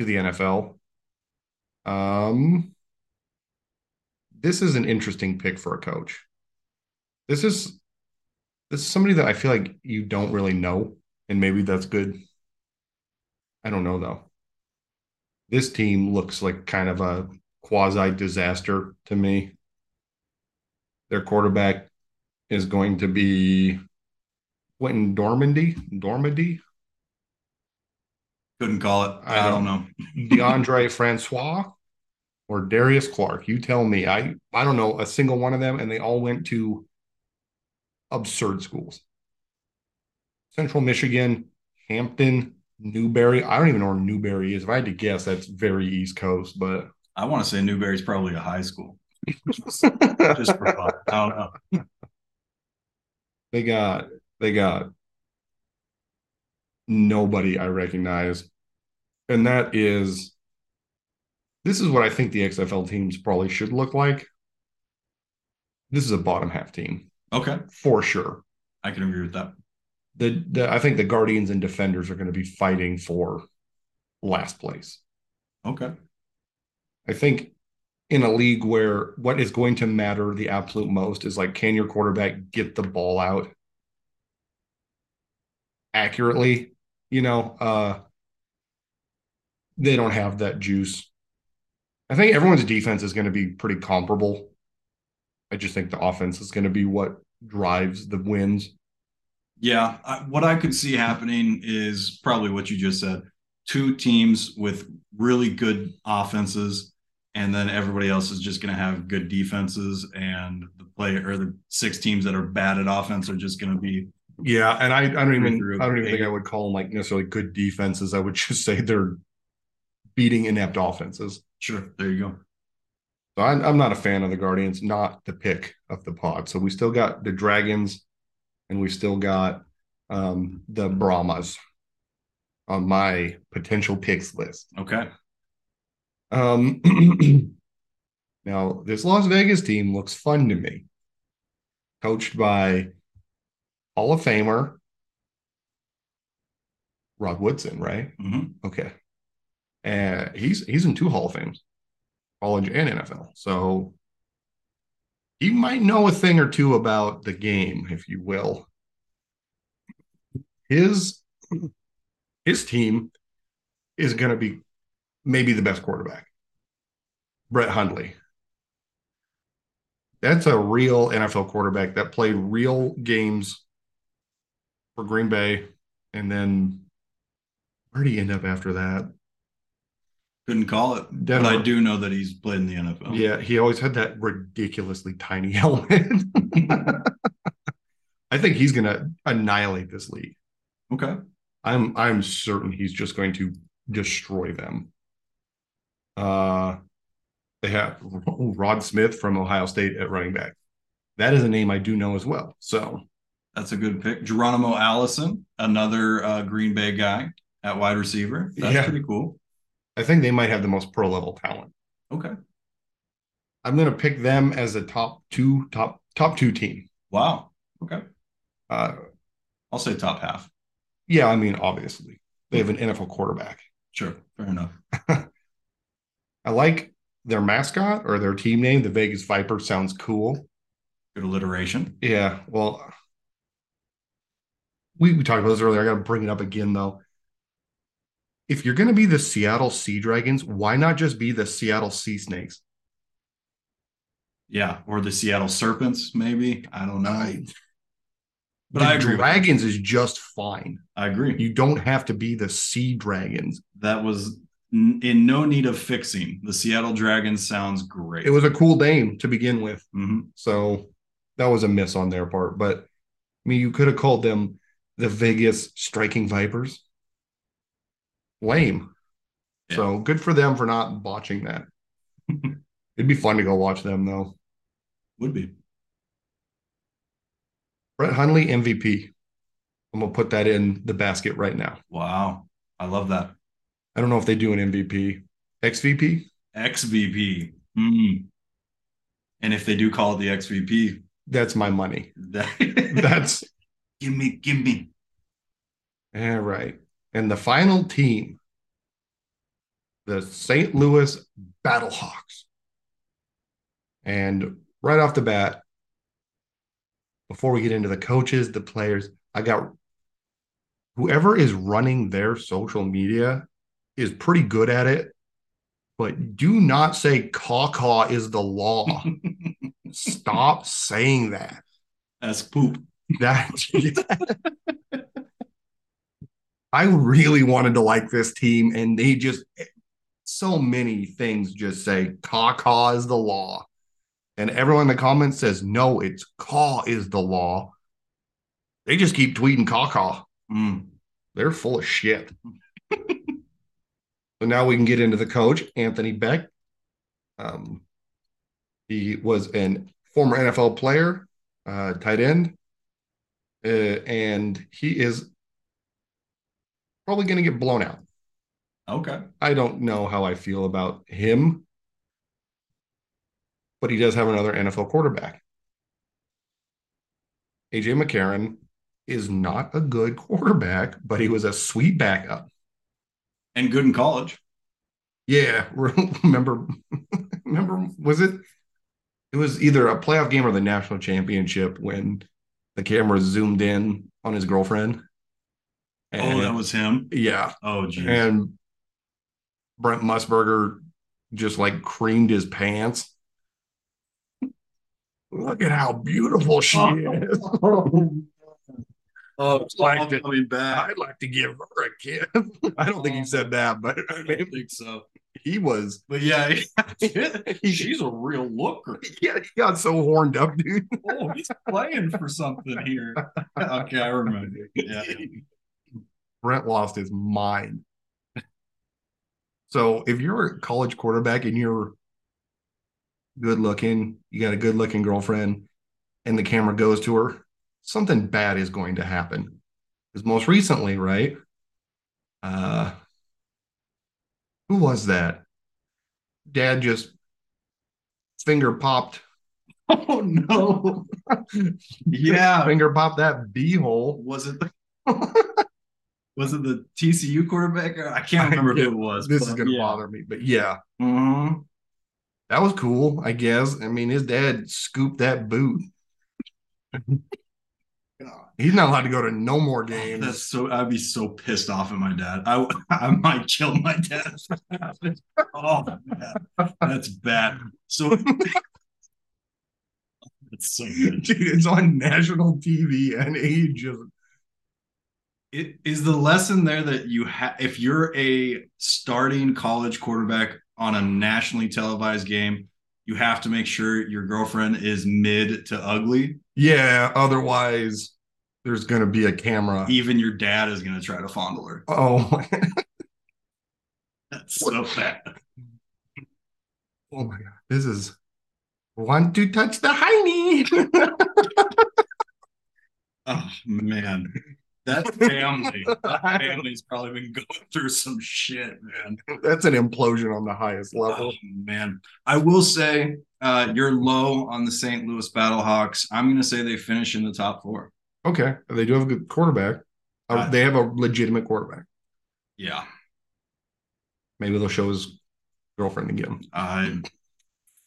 A: to the NFL. Um, this is an interesting pick for a coach. This is this is somebody that I feel like you don't really know, and maybe that's good. I don't know though. This team looks like kind of a quasi disaster to me. Their quarterback is going to be Quentin Dormandy. Dormandy?
B: Couldn't call it. I, don't, know.
A: Deondre Francois or Darius Clark. You tell me. I I don't know a single one of them, and they all went to absurd schools. Central Michigan, Hampton, Newberry. I don't even know where Newberry is. If I had to guess, that's very East Coast, but
B: I want to say Newberry's probably a high school. just for fun. I don't know.
A: They got they got nobody I recognize. And that is this is what I think the XFL teams probably should look like. This is a bottom half team.
B: Okay.
A: For sure.
B: I can agree with that.
A: The, the I think the Guardians and Defenders are going to be fighting for last place.
B: Okay.
A: I think in a league where what is going to matter the absolute most is like can your quarterback get the ball out accurately? You know uh they don't have that juice. I think everyone's defense is going to be pretty comparable. I just think the offense is going to be what drives the wins.
B: Yeah I, what i could see happening is probably what you just said. Two teams with really good offenses and then everybody else is just going to have good defenses and the play or the six teams that are bad at offense are just going to be
A: yeah, and I, I don't even I don't even think I would call them like necessarily good defenses. I would just say they're beating inept offenses.
B: Sure, there you go.
A: So I'm, I'm not a fan of the Guardians, not the pick of the pod. So we still got the Dragons, and we still got um, the Brahmas on my potential picks list.
B: Okay.
A: Um, now this Las Vegas team looks fun to me, coached by Hall of Famer Rod Woodson, right?
B: Mm-hmm.
A: Okay. And he's he's in two Hall of Fames, college and NFL. So he might know a thing or two about the game, if you will. His his team is going to be maybe the best quarterback. Brett Hundley. That's a real NFL quarterback that played real games for Green Bay, and then where did he end up after that?
B: Couldn't call it, Denver. but I do know that he's played in the NFL.
A: Yeah, he always had that ridiculously tiny helmet. I think he's going to annihilate this league.
B: Okay,
A: I'm I'm certain he's just going to destroy them. Uh, they have Rod Smith from Ohio State at running back. That is a name I do know as well. So
B: that's a good pick. Geronimo Allison, another uh, Green Bay guy at wide receiver. That's yeah. pretty cool.
A: I think they might have the most pro level talent.
B: Okay.
A: I'm going to pick them as a top two, top top two team.
B: Wow. Okay.
A: Uh,
B: I'll say top half.
A: Yeah, I mean, obviously they have an NFL quarterback.
B: Sure, fair enough.
A: I like their mascot or their team name. The Vegas Viper sounds cool.
B: Good alliteration.
A: Yeah. Well, we, we talked about this earlier. I got to bring it up again though. If you're going to be the Seattle Sea Dragons, why not just be the Seattle Sea Snakes?
B: Yeah, or the Seattle Serpents, maybe. I don't know. I,
A: but the I agree. Dragons is just fine.
B: I agree.
A: You don't have to be the Sea Dragons.
B: That was in no need of fixing. The Seattle Dragons sounds great.
A: It was a cool name to begin with.
B: Mm-hmm.
A: So that was a miss on their part. But I mean, you could have called them the Vegas Striking Vipers. Lame. Yeah. So good for them for not botching that. It'd be fun to go watch them though.
B: Would be.
A: Brett Hundley MVP. I'm gonna put that in the basket right now.
B: Wow. I love that.
A: I don't know if they do an MVP. XVP?
B: XVP. Mm. And if they do call it the XVP,
A: that's my money. that's
B: give me, give me.
A: All right. And the final team, the St. Louis Battlehawks. And right off the bat, before we get into the coaches, the players, I got whoever is running their social media is pretty good at it but do not say caw is the law. Stop saying that.
B: That's poop.
A: That I really wanted to like this team, and they just so many things just say caw is the law. And everyone in the comments says, no, it's caw is the law. They just keep tweeting caw
B: Mm.
A: They're full of shit. so now we can get into the coach, Anthony Becht. Um, he was an former NFL player, uh, tight end, uh, and he is probably going to get blown out.
B: Okay.
A: I don't know how I feel about him, but he does have another NFL quarterback. AJ McCarron is not a good quarterback, but he was a sweet backup.
B: And good in college.
A: Yeah, remember remember was it it was either a playoff game or the national championship when the camera zoomed in on his girlfriend.
B: And, oh, that was him.
A: Yeah.
B: Oh, geez.
A: And Brent Musburger just like creamed his pants. Look at how beautiful she oh. is.
B: Oh, it's like to, coming back.
A: I'd like to give her a kiss. I don't think he said that, but
B: I, mean, I think so.
A: He was,
B: but yeah, he, she's a real looker.
A: Yeah, he got so horned up, dude.
B: oh, he's playing for something here. Okay, I remember. Yeah,
A: Brent lost his mind. So if you're a college quarterback and you're good looking, you got a good looking girlfriend, and the camera goes to her, something bad is going to happen. Because most recently, right? Uh, who was that? Dad just finger popped.
B: Oh no! yeah,
A: finger popped that beehole.
B: Was it? The, was it the TCU quarterback? I can't remember who it was.
A: This is gonna yeah. bother me, but yeah,
B: mm-hmm.
A: that was cool. I guess. I mean, his dad scooped that boot. He's not allowed to go to no more oh, games.
B: That's so. I'd be so pissed off at my dad. I I might kill my dad. oh man, that's bad. So.
A: It's so good. Dude, it's on national TV and he just
B: it is the lesson there that you have if you're a starting college quarterback on a nationally televised game, you have to make sure your girlfriend is mid to ugly.
A: Yeah, otherwise there's going to be a camera.
B: Even your dad is going to try to fondle her.
A: Oh,
B: that's so bad.
A: Oh my god, this is want to touch the hiney.
B: oh man, that family, that family's probably been going through some shit, man.
A: That's an implosion on the highest level.
B: Oh, man, I will say uh, you're low on the St. Louis Battlehawks. I'm going to say they finish in the top four.
A: Okay, they do have a good quarterback. Uh, they have a legitimate quarterback.
B: Yeah,
A: maybe they'll show his girlfriend again.
B: Uh,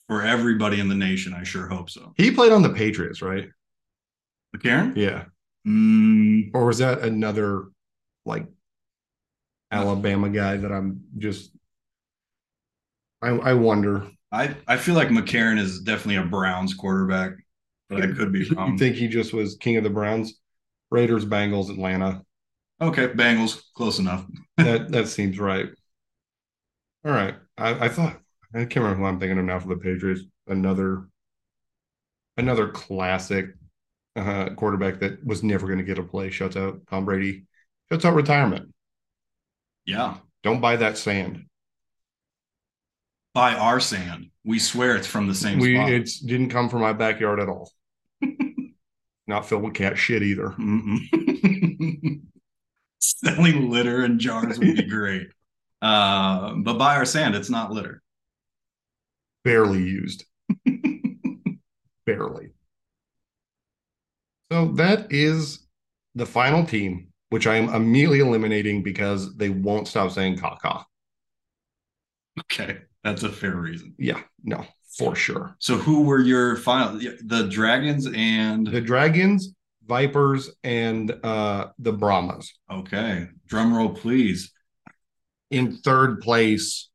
B: for everybody in the nation, I sure hope so.
A: He played on the Patriots, right?
B: McCarron?
A: Yeah.
B: Mm.
A: Or was that another like Alabama guy that I'm just I I wonder.
B: I I feel like McCarron is definitely a Browns quarterback but I could be wrong.
A: You think he just was king of the Browns? Raiders, Bengals, Atlanta.
B: Okay, Bengals, close enough.
A: that that seems right. All right, I, I thought I can't remember who I'm thinking of now for the Patriots. Another, another classic uh, quarterback that was never going to get a play. Shuts out Tom Brady. Shuts out retirement.
B: Yeah,
A: don't buy that sand.
B: Buy our sand. We swear it's from the same
A: we,
B: spot.
A: It didn't come from my backyard at all. Not filled with cat shit either.
B: Selling litter in jars would be great. Uh, but buy our sand. It's not litter.
A: Barely used. Barely. So that is the final team, which I am immediately eliminating because they won't stop saying caca.
B: Okay. That's a fair reason.
A: Yeah, no, for sure.
B: So who were your final the Dragons and
A: the Dragons, Vipers, and uh the Brahmas.
B: Okay. Drum roll, please.
A: In third place,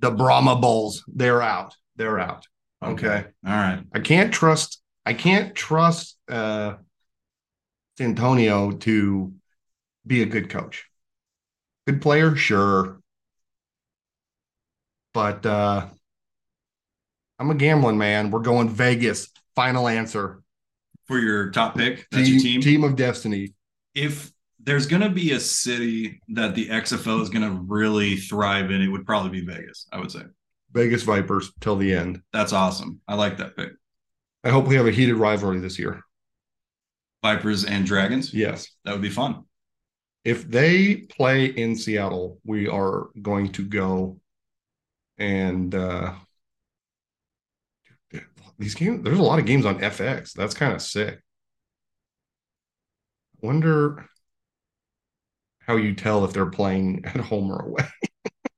A: The Brahma Bulls, they're out. They're out. Okay.
B: All right.
A: I can't trust I can't trust uh Santonio to be a good coach. Good player, sure. But uh I'm a gambling man. We're going Vegas. Final answer.
B: For your top pick, that's
A: team,
B: your team.
A: Team of Destiny.
B: If there's going to be a city that the XFL is going to really thrive in, it would probably be Vegas, I would say.
A: Vegas Vipers till the end.
B: That's awesome. I like that pick.
A: I hope we have a heated rivalry this year.
B: Vipers and Dragons?
A: Yes.
B: That would be fun.
A: If they play in Seattle, we are going to go and uh these games there's a lot of games on FX. That's kind of sick. Wonder how you tell if they're playing at home or away.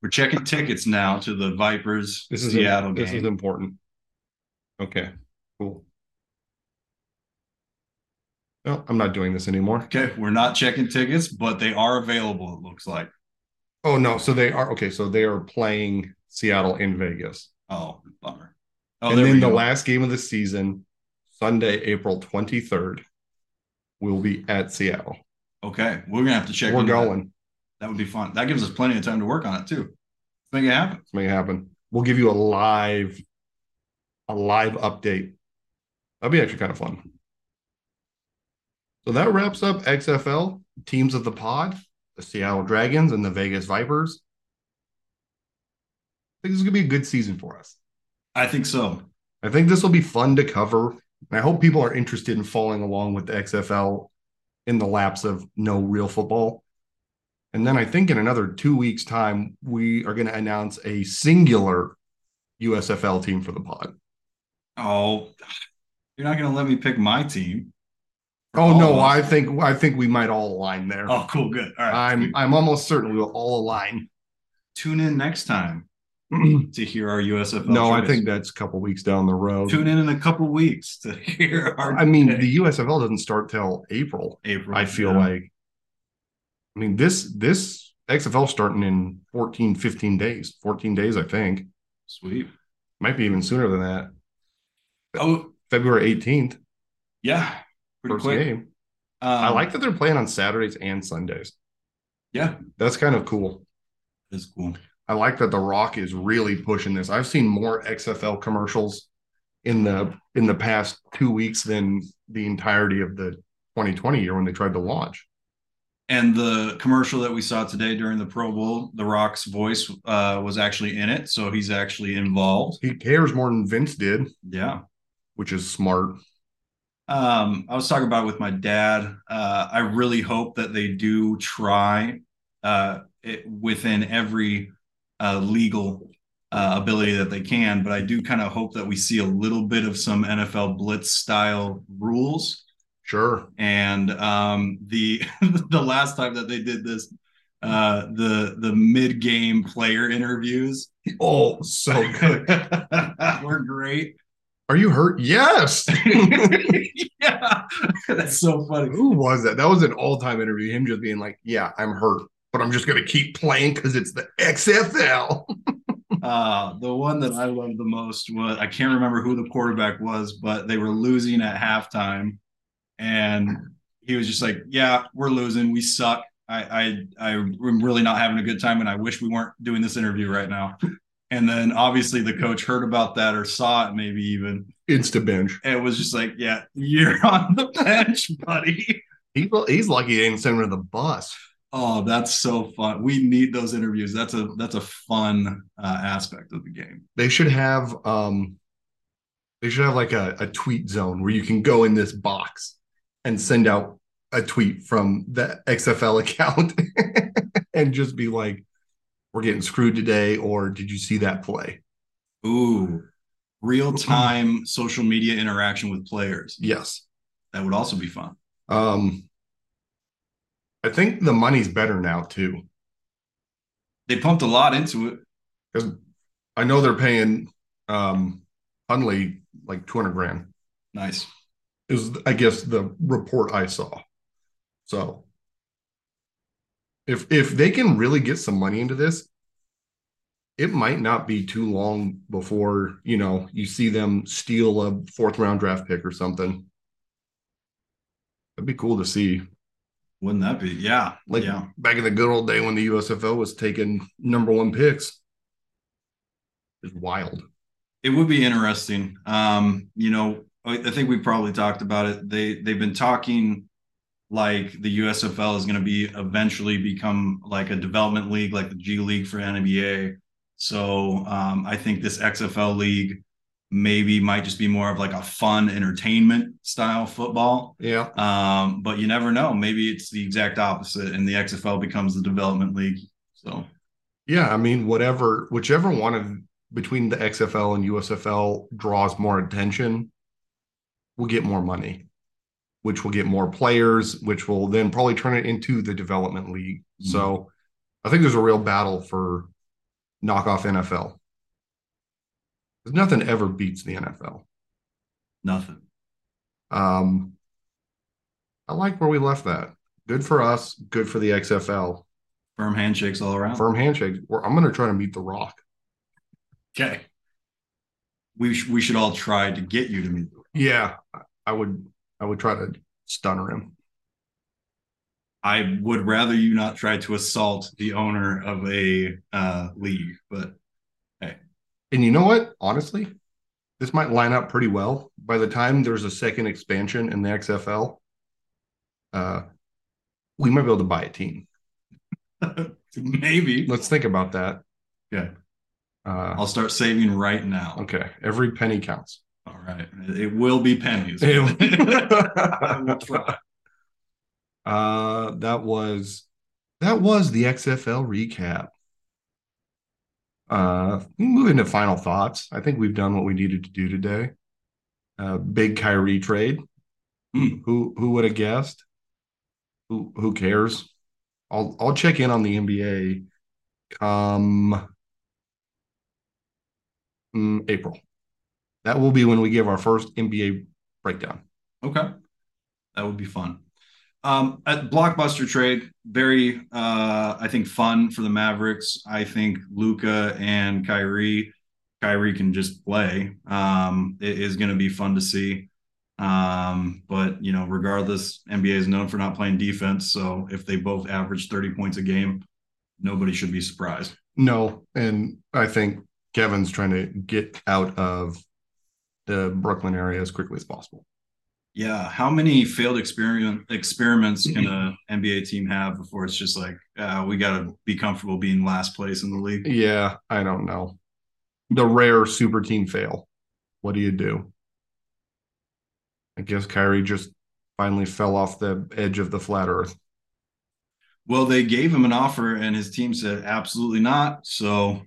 B: We're checking tickets now to the Vipers
A: This is
B: Seattle
A: this
B: game.
A: is important. Okay, cool. No, I'm not doing this anymore.
B: okay, we're not checking tickets, but they are available, it looks like.
A: Oh no, so they are okay. So they are playing Seattle in Vegas,
B: Oh, bummer. Oh,
A: and then the last game of the season, Sunday, April 23rd, will be at Seattle.
B: Okay, we're gonna have to check.
A: We're
B: into that.
A: going.
B: That would be fun. That gives us plenty of time to work on it too. Let's make it happen.
A: Let's make it happen. We'll give you a live, a live update. That'd be actually kind of fun. So that wraps up XFL teams of the pod, the Seattle Dragons and the Vegas Vipers. Think this is gonna be a good season for us.
B: I think so.
A: I think this will be fun to cover. I hope people are interested in following along with the XFL in the lapse of no real football. And then I think in another two weeks' time, we are going to announce a singular USFL team for the pod.
B: Oh, you're not gonna let me pick my team.
A: Oh no.
B: Oh.
A: I think I think we might all align there.
B: Oh, cool, good. All right.
A: I'm I'm almost certain we will all align.
B: Tune in next time to hear our USFL.
A: No,
B: I
A: think that's a couple weeks down the road.
B: tune in in a couple weeks to hear our.
A: I mean, the USFL doesn't start till April.
B: April.
A: I feel
B: yeah.
A: like I mean this this XFL starting in 14 15 days 14 days I think
B: sweet.
A: might be even sooner than that
B: Oh,
A: February 18th
B: yeah, pretty
A: first
B: quick.
A: game
B: Um,
A: I like that they're playing on Saturdays and Sundays
B: Yeah,
A: that's kind of cool
B: that's cool.
A: I like that the Rock is really pushing this I've seen more XFL commercials in the in the past 2 weeks than the entirety of the 2020 year when they tried to launch
B: And the commercial that we saw today during the Pro Bowl, The Rock's voice uh, was actually in it, so he's actually involved.
A: he cares more than Vince did
B: Yeah.
A: which is smart
B: Um, I was talking about it with my dad. Uh, I really hope that they do try uh, it, within every uh, legal uh, ability that they can, but I do kind of hope that we see a little bit of some NFL blitz style rules.
A: sure
B: And um, the the last time that they did this, uh, the the mid game player interviews
A: oh so good
B: We're great.
A: Are you hurt? Yes.
B: yeah, that's so funny.
A: Who was that? That was an all-time interview. Him just being like, "Yeah, I'm hurt, but I'm just gonna keep playing because it's the XFL."
B: Uh, the one that I loved the most was I can't remember who the quarterback was, but they were losing at halftime, and he was just like, "Yeah, we're losing. We suck. I I I'm really not having a good time, and I wish we weren't doing this interview right now." And then obviously the coach heard about that or saw it, maybe even.
A: Insta.
B: And it was just like, "Yeah, you're on the bench, buddy."
A: He, he's lucky they didn't send him to the bus.
B: Oh, that's so fun. We need those interviews. That's a that's a fun uh, aspect of the game.
A: They should have um, they should have like a, a tweet zone where you can go in this box and send out a tweet from the XFL account and just be like, "We're getting screwed today," or "Did you see that play?"
B: Ooh, real time social media interaction with players.
A: Yes.
B: That would also be fun.
A: Um, I think the money's better now too.
B: They pumped a lot into it.
A: because I know they're paying um Hundley like 200 grand
B: Nice.
A: is I guess the report I saw. So if if they can really get some money into this, it might not be too long before you know you see them steal a fourth round draft pick or something. That'd be cool to see.
B: Wouldn't that be? Yeah.
A: Like
B: yeah.
A: back in the good old day when the USFL was taking number one picks. It's wild.
B: It would be interesting. Um, you know, I, think we probably talked about it. They they've been talking like the USFL is going to be eventually become like a development league, like the G League for NBA. So um, I think this XFL league maybe might just be more of like a fun entertainment style football.
A: Yeah.
B: Um, but you never know. Maybe it's the exact opposite, and the XFL becomes the development league. So
A: Yeah, I mean, whatever, whichever one of between the XFL and USFL draws more attention, we'll get more money, which will get more players, which will then probably turn it into the development league.
B: Mhm.
A: So I think there's a real battle for knockoff NFL. Nothing ever beats the NFL.
B: nothing.
A: Um, I like where we left that. Good for us. Good for the XFL.
B: Firm handshakes all around.
A: Firm handshakes. I'm going to try to meet The Rock.
B: Okay. We sh- we should all try to get you to meet.
A: Yeah, I would. I would try to stunner him.
B: I would rather you not try to assault the owner of a uh, league, but
A: And you know what? Honestly, this might line up pretty well. By the time there's a second expansion in the XFL, uh, we might be able to buy a team.
B: maybe.
A: Let's think about that.
B: Yeah.
A: Uh,
B: I'll start saving right now.
A: okay, every penny counts.
B: All right. It will be pennies. I will- try.
A: Uh, that was that was the XFL recap. Uh, we move into final thoughts. I think we've done what we needed to do today. Uh, big Kyrie trade.
B: Hmm.
A: Who who would have guessed? Who who cares? I'll I'll check in on the NBA come mm, April. That will be when we give our first NBA breakdown.
B: Okay. That would be fun. Um, at blockbuster trade, very uh, I think fun for the Mavericks. I think Luka and Kyrie, Kyrie can just play. Um, it is going to be fun to see. Um, but you know, regardless, NBA is known for not playing defense. So if they both average 30 points a game, nobody should be surprised.
A: No, and I think Kevin's trying to get out of the Brooklyn area as quickly as possible.
B: Yeah, how many failed experiment experiments can a NBA team have before it's just like uh, we got to be comfortable being last place in the league?
A: Yeah, I don't know. The rare super team fail. What do you do? I guess Kyrie just finally fell off the edge of the flat earth.
B: Well, they gave him an offer, and his team said absolutely not. So,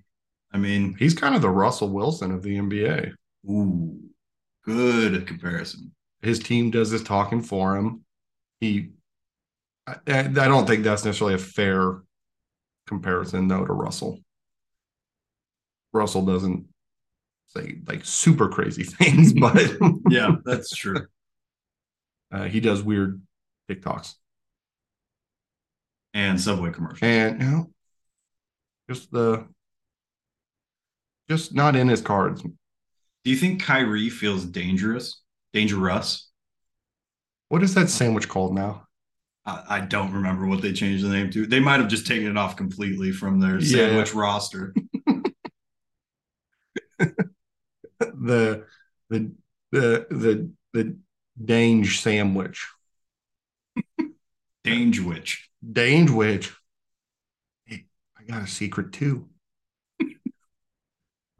B: I mean,
A: He's kind of the Russell Wilson of the NBA.
B: ooh, good comparison.
A: His team does this talking for him. He, I, I don't think that's necessarily a fair comparison, though, to Russell. Russell doesn't say like super crazy things, but
B: Yeah, that's true.
A: uh, he does weird TikToks.
B: And Subway commercials.
A: and you know, just the just not in his cards.
B: Do you think Kyrie feels dangerous? Dangerous?
A: What is that sandwich called now?
B: I, I don't remember what they changed the name to. They might have just taken it off completely from their
A: Yeah.
B: sandwich roster.
A: The the the the the Dange sandwich.
B: Dangewich.
A: Dange Hey, I got a secret too.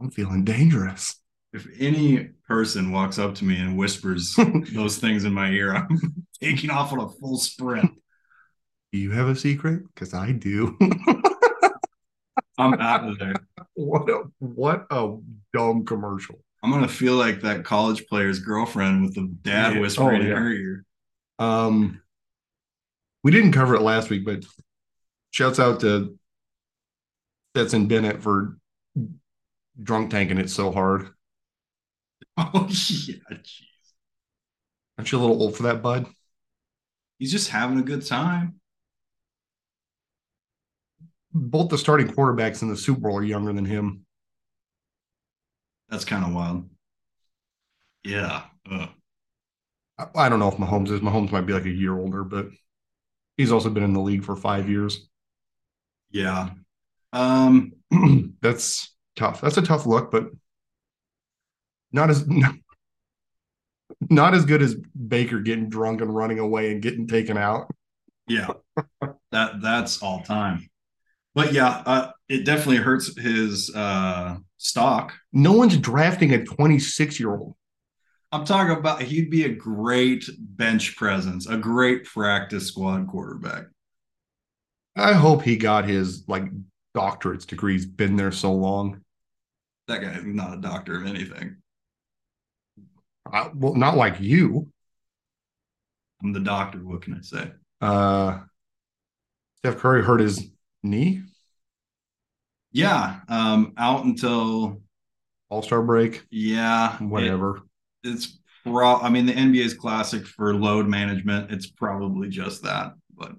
A: I'm feeling dangerous.
B: If any person walks up to me and whispers those things in my ear, I'm taking off on a full sprint.
A: Do you have a secret? Because I do.
B: I'm out of there.
A: what a what a dumb commercial.
B: I'm gonna feel like that college player's girlfriend with the dad
A: Yeah.
B: whispering
A: Oh,
B: in her ear.
A: Um, we didn't cover it last week, but shouts out to Stetson Bennett for drunk tanking it so hard.
B: Oh yeah, jeez.
A: Aren't you a little old for that, bud?
B: He's just having a good time.
A: both the starting quarterbacks in the Super Bowl are younger than him.
B: That's kind of wild. Yeah. Ugh.
A: I, I don't know if Mahomes is. Mahomes might be like a year older, but he's also been in the league for five years.
B: Yeah. Um,
A: That's tough. That's a tough look, but not as not as good as Baker getting drunk and running away and getting taken out.
B: yeah. that that's all time. But yeah, uh, it definitely hurts his uh stock.
A: No one's drafting a 26 year old.
B: I'm talking about he'd be a great bench presence, a great practice squad quarterback.
A: I hope he got his like doctorate's degrees. Been there so long.
B: That guy's not a doctor of anything.
A: Uh, well, not like you.
B: I'm the doctor. What can I say?
A: Uh, Steph Curry hurt his knee.
B: Yeah, um, out until
A: All Star break.
B: yeah,
A: Whatever.
B: It, it's pro. I mean, the NBA is classic for load management. It's probably just that, but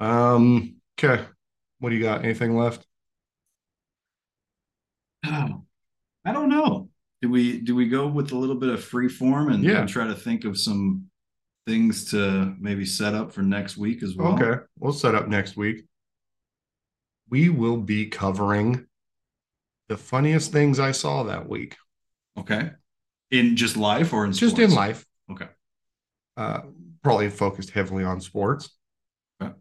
A: um. Okay. What do you got? Anything left?
B: Oh, I don't know. Do we do we go with a little bit of free form and,
A: Yeah.
B: and try to think of some things to maybe set up for next week as well?
A: Okay. We'll set up next week. We will be covering the funniest things I saw that week,
B: Okay. In just life or in
A: just
B: sports?
A: in life.
B: Okay.
A: Uh, probably focused heavily on sports.
B: Okay.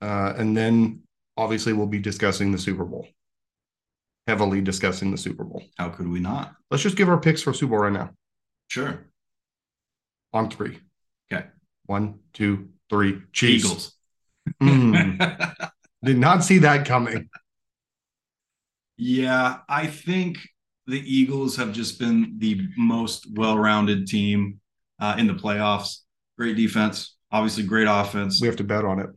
A: Uh, and then obviously we'll be discussing the Super Bowl. Heavily discussing the Super Bowl.
B: How could we not?
A: Let's just give our picks for Super Bowl right now.
B: Sure.
A: On three.
B: Okay.
A: One, two, three. Chiefs.
B: Eagles.
A: Mm, did not see that coming.
B: Yeah, I think the Eagles have just been the most well-rounded team uh, in the playoffs. Great defense, obviously great offense.
A: We have to bet on it.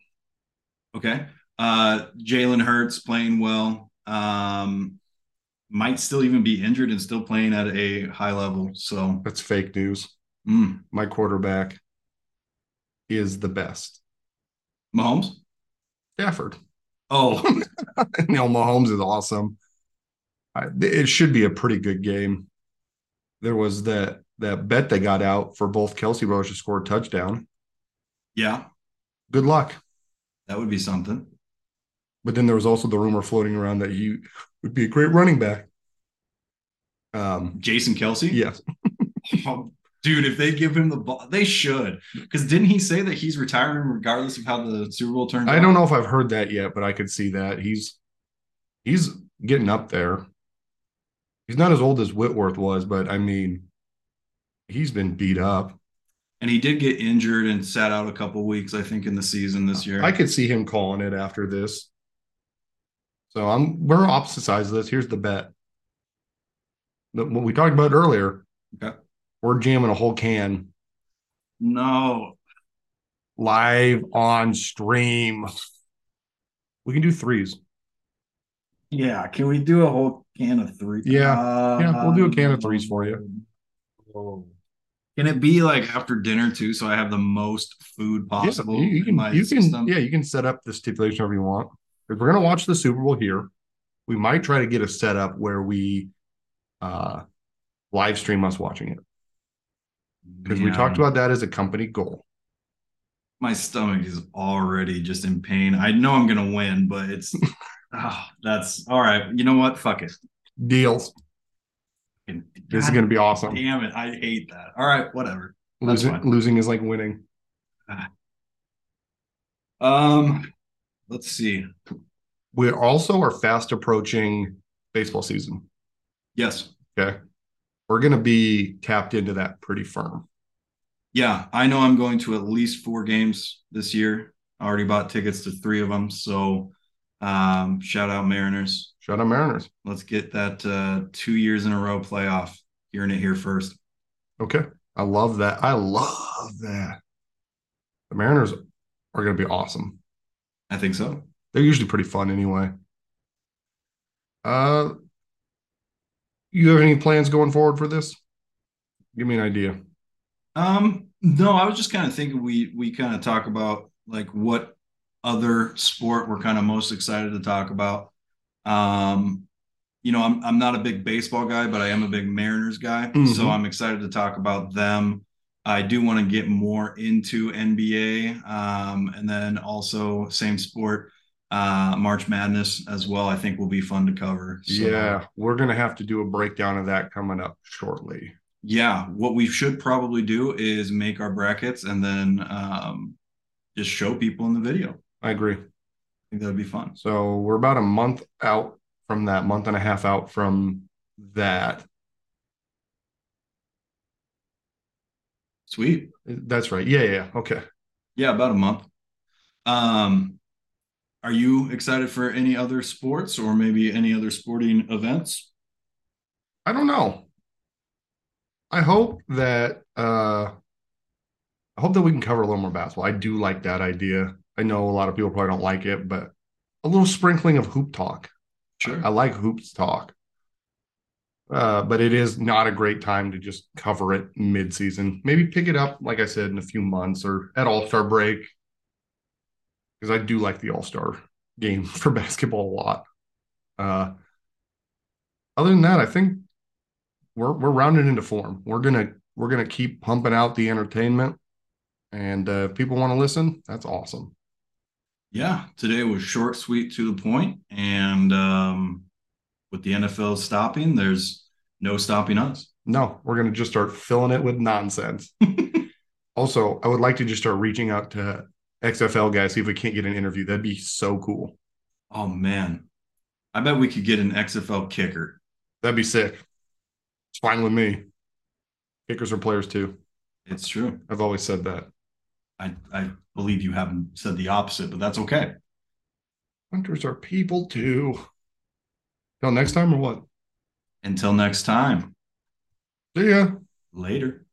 B: Okay, uh, Jalen Hurts playing well. Um, might still even be injured and still playing at a high level. So,
A: That's fake news.
B: mm.
A: My quarterback is the best.
B: Mahomes.
A: Stafford.
B: Oh,
A: no, Mahomes is awesome. I, it should be a pretty good game. There was that that bet they got out for both Kelce brothers to score a touchdown.
B: yeah,
A: Good luck.
B: that would be something.
A: But then there was also the rumor floating around that he would be a great running back. Um,
B: Jason Kelce.
A: yes,
B: Oh, dude, if they give him the ball, they should. Because didn't he say that he's retiring regardless of how the Super Bowl turns out?
A: I don't know if I've heard that yet, but I could see that he's he's getting up there. He's not as old as Whitworth was, but I mean, he's been beat up.
B: And he did get injured and sat out a couple weeks, I think, in the season this year.
A: I could see him calling it after this. So I'm we're opposite sides of this. Here's the bet. The- what we talked about earlier.
B: Okay.
A: We're jamming a whole can
B: no.
A: live on stream. We can do threes.
B: Yeah. Can we do a whole can of three?
A: Yeah. Yeah, we'll do a can of um, threes for you.
B: Oh. Can it be like after dinner too? So I have the most food possible
A: Yeah, you, you can you can yeah, you can set up the stipulation however you want. If we're gonna watch the Super Bowl here, we might try to get a setup where we uh live stream us watching it. Because we talked about that as a company goal.
B: my stomach is already just in pain. I know I'm gonna win, but it's oh, that's all right. You know what? Fuck it.
A: Deals. This is gonna be awesome.
B: Damn it. I hate that. All right, whatever.
A: Losing, losing is like winning.
B: Um, let's see.
A: We also are fast approaching baseball season.
B: Yes.
A: Okay. We're gonna be tapped into that pretty firm.
B: Yeah, I know I'm going to at least four games this year. I already bought tickets to three of them. So um, shout out Mariners.
A: Shout out Mariners.
B: Let's get that uh, two years in a row playoff. Hearing it here first.
A: Okay. I love that. I love that. The Mariners are gonna be awesome.
B: I think so.
A: They're usually pretty fun anyway. Uh, you have any plans going forward for this? Give me an idea.
B: Um, no, I was just kind of thinking we we kind of talk about like what other sport we're kind of most excited to talk about. Um, you know, I'm I'm not a big baseball guy, but I am a big Mariners guy.
A: Mhm.
B: So I'm excited to talk about them. I do want to get more into NBA, um, and then also same sport, uh, March Madness as well. I think will be fun to cover. So,
A: Yeah, we're gonna have to do a breakdown of that coming up shortly.
B: yeah. What we should probably do is make our brackets and then um, just show people in the video. I
A: agree.
B: I think that'd be fun.
A: So we're about a month out from that, month and a half out from that.
B: Sweet.
A: That's right. Yeah, yeah. Okay.
B: Yeah, about a month. Um, are you excited for any other sports or maybe any other sporting events?
A: I don't know. I hope that uh I hope that we can cover a little more basketball. I do like that idea. I know a lot of people probably don't like it, but a little sprinkling of hoop talk.
B: Sure.
A: I like hoops talk. Uh, but it is not a great time to just cover it mid-season. Maybe pick it up, like I said, in a few months or at All-Star break. Because I do like the All-Star game for basketball a lot. Uh, other than that, I think we're we're rounded into form. We're gonna we're gonna keep pumping out the entertainment, and uh, if people want to listen, that's awesome.
B: Yeah, today was short, sweet, to the point, and um, with the NFL stopping, there's no stopping us.
A: No, we're gonna just start filling it with nonsense. also, I would like to just start reaching out to XFL guys, see if we can't get an interview. That'd be so cool.
B: Oh man, I bet we could get an XFL kicker.
A: That'd be sick. It's fine with me. Kickers are players too.
B: It's true.
A: I've always said that.
B: I I believe you haven't said the opposite, but that's okay.
A: Hunters are people too. Till next time or what?
B: Until next time,
A: See ya.
B: later.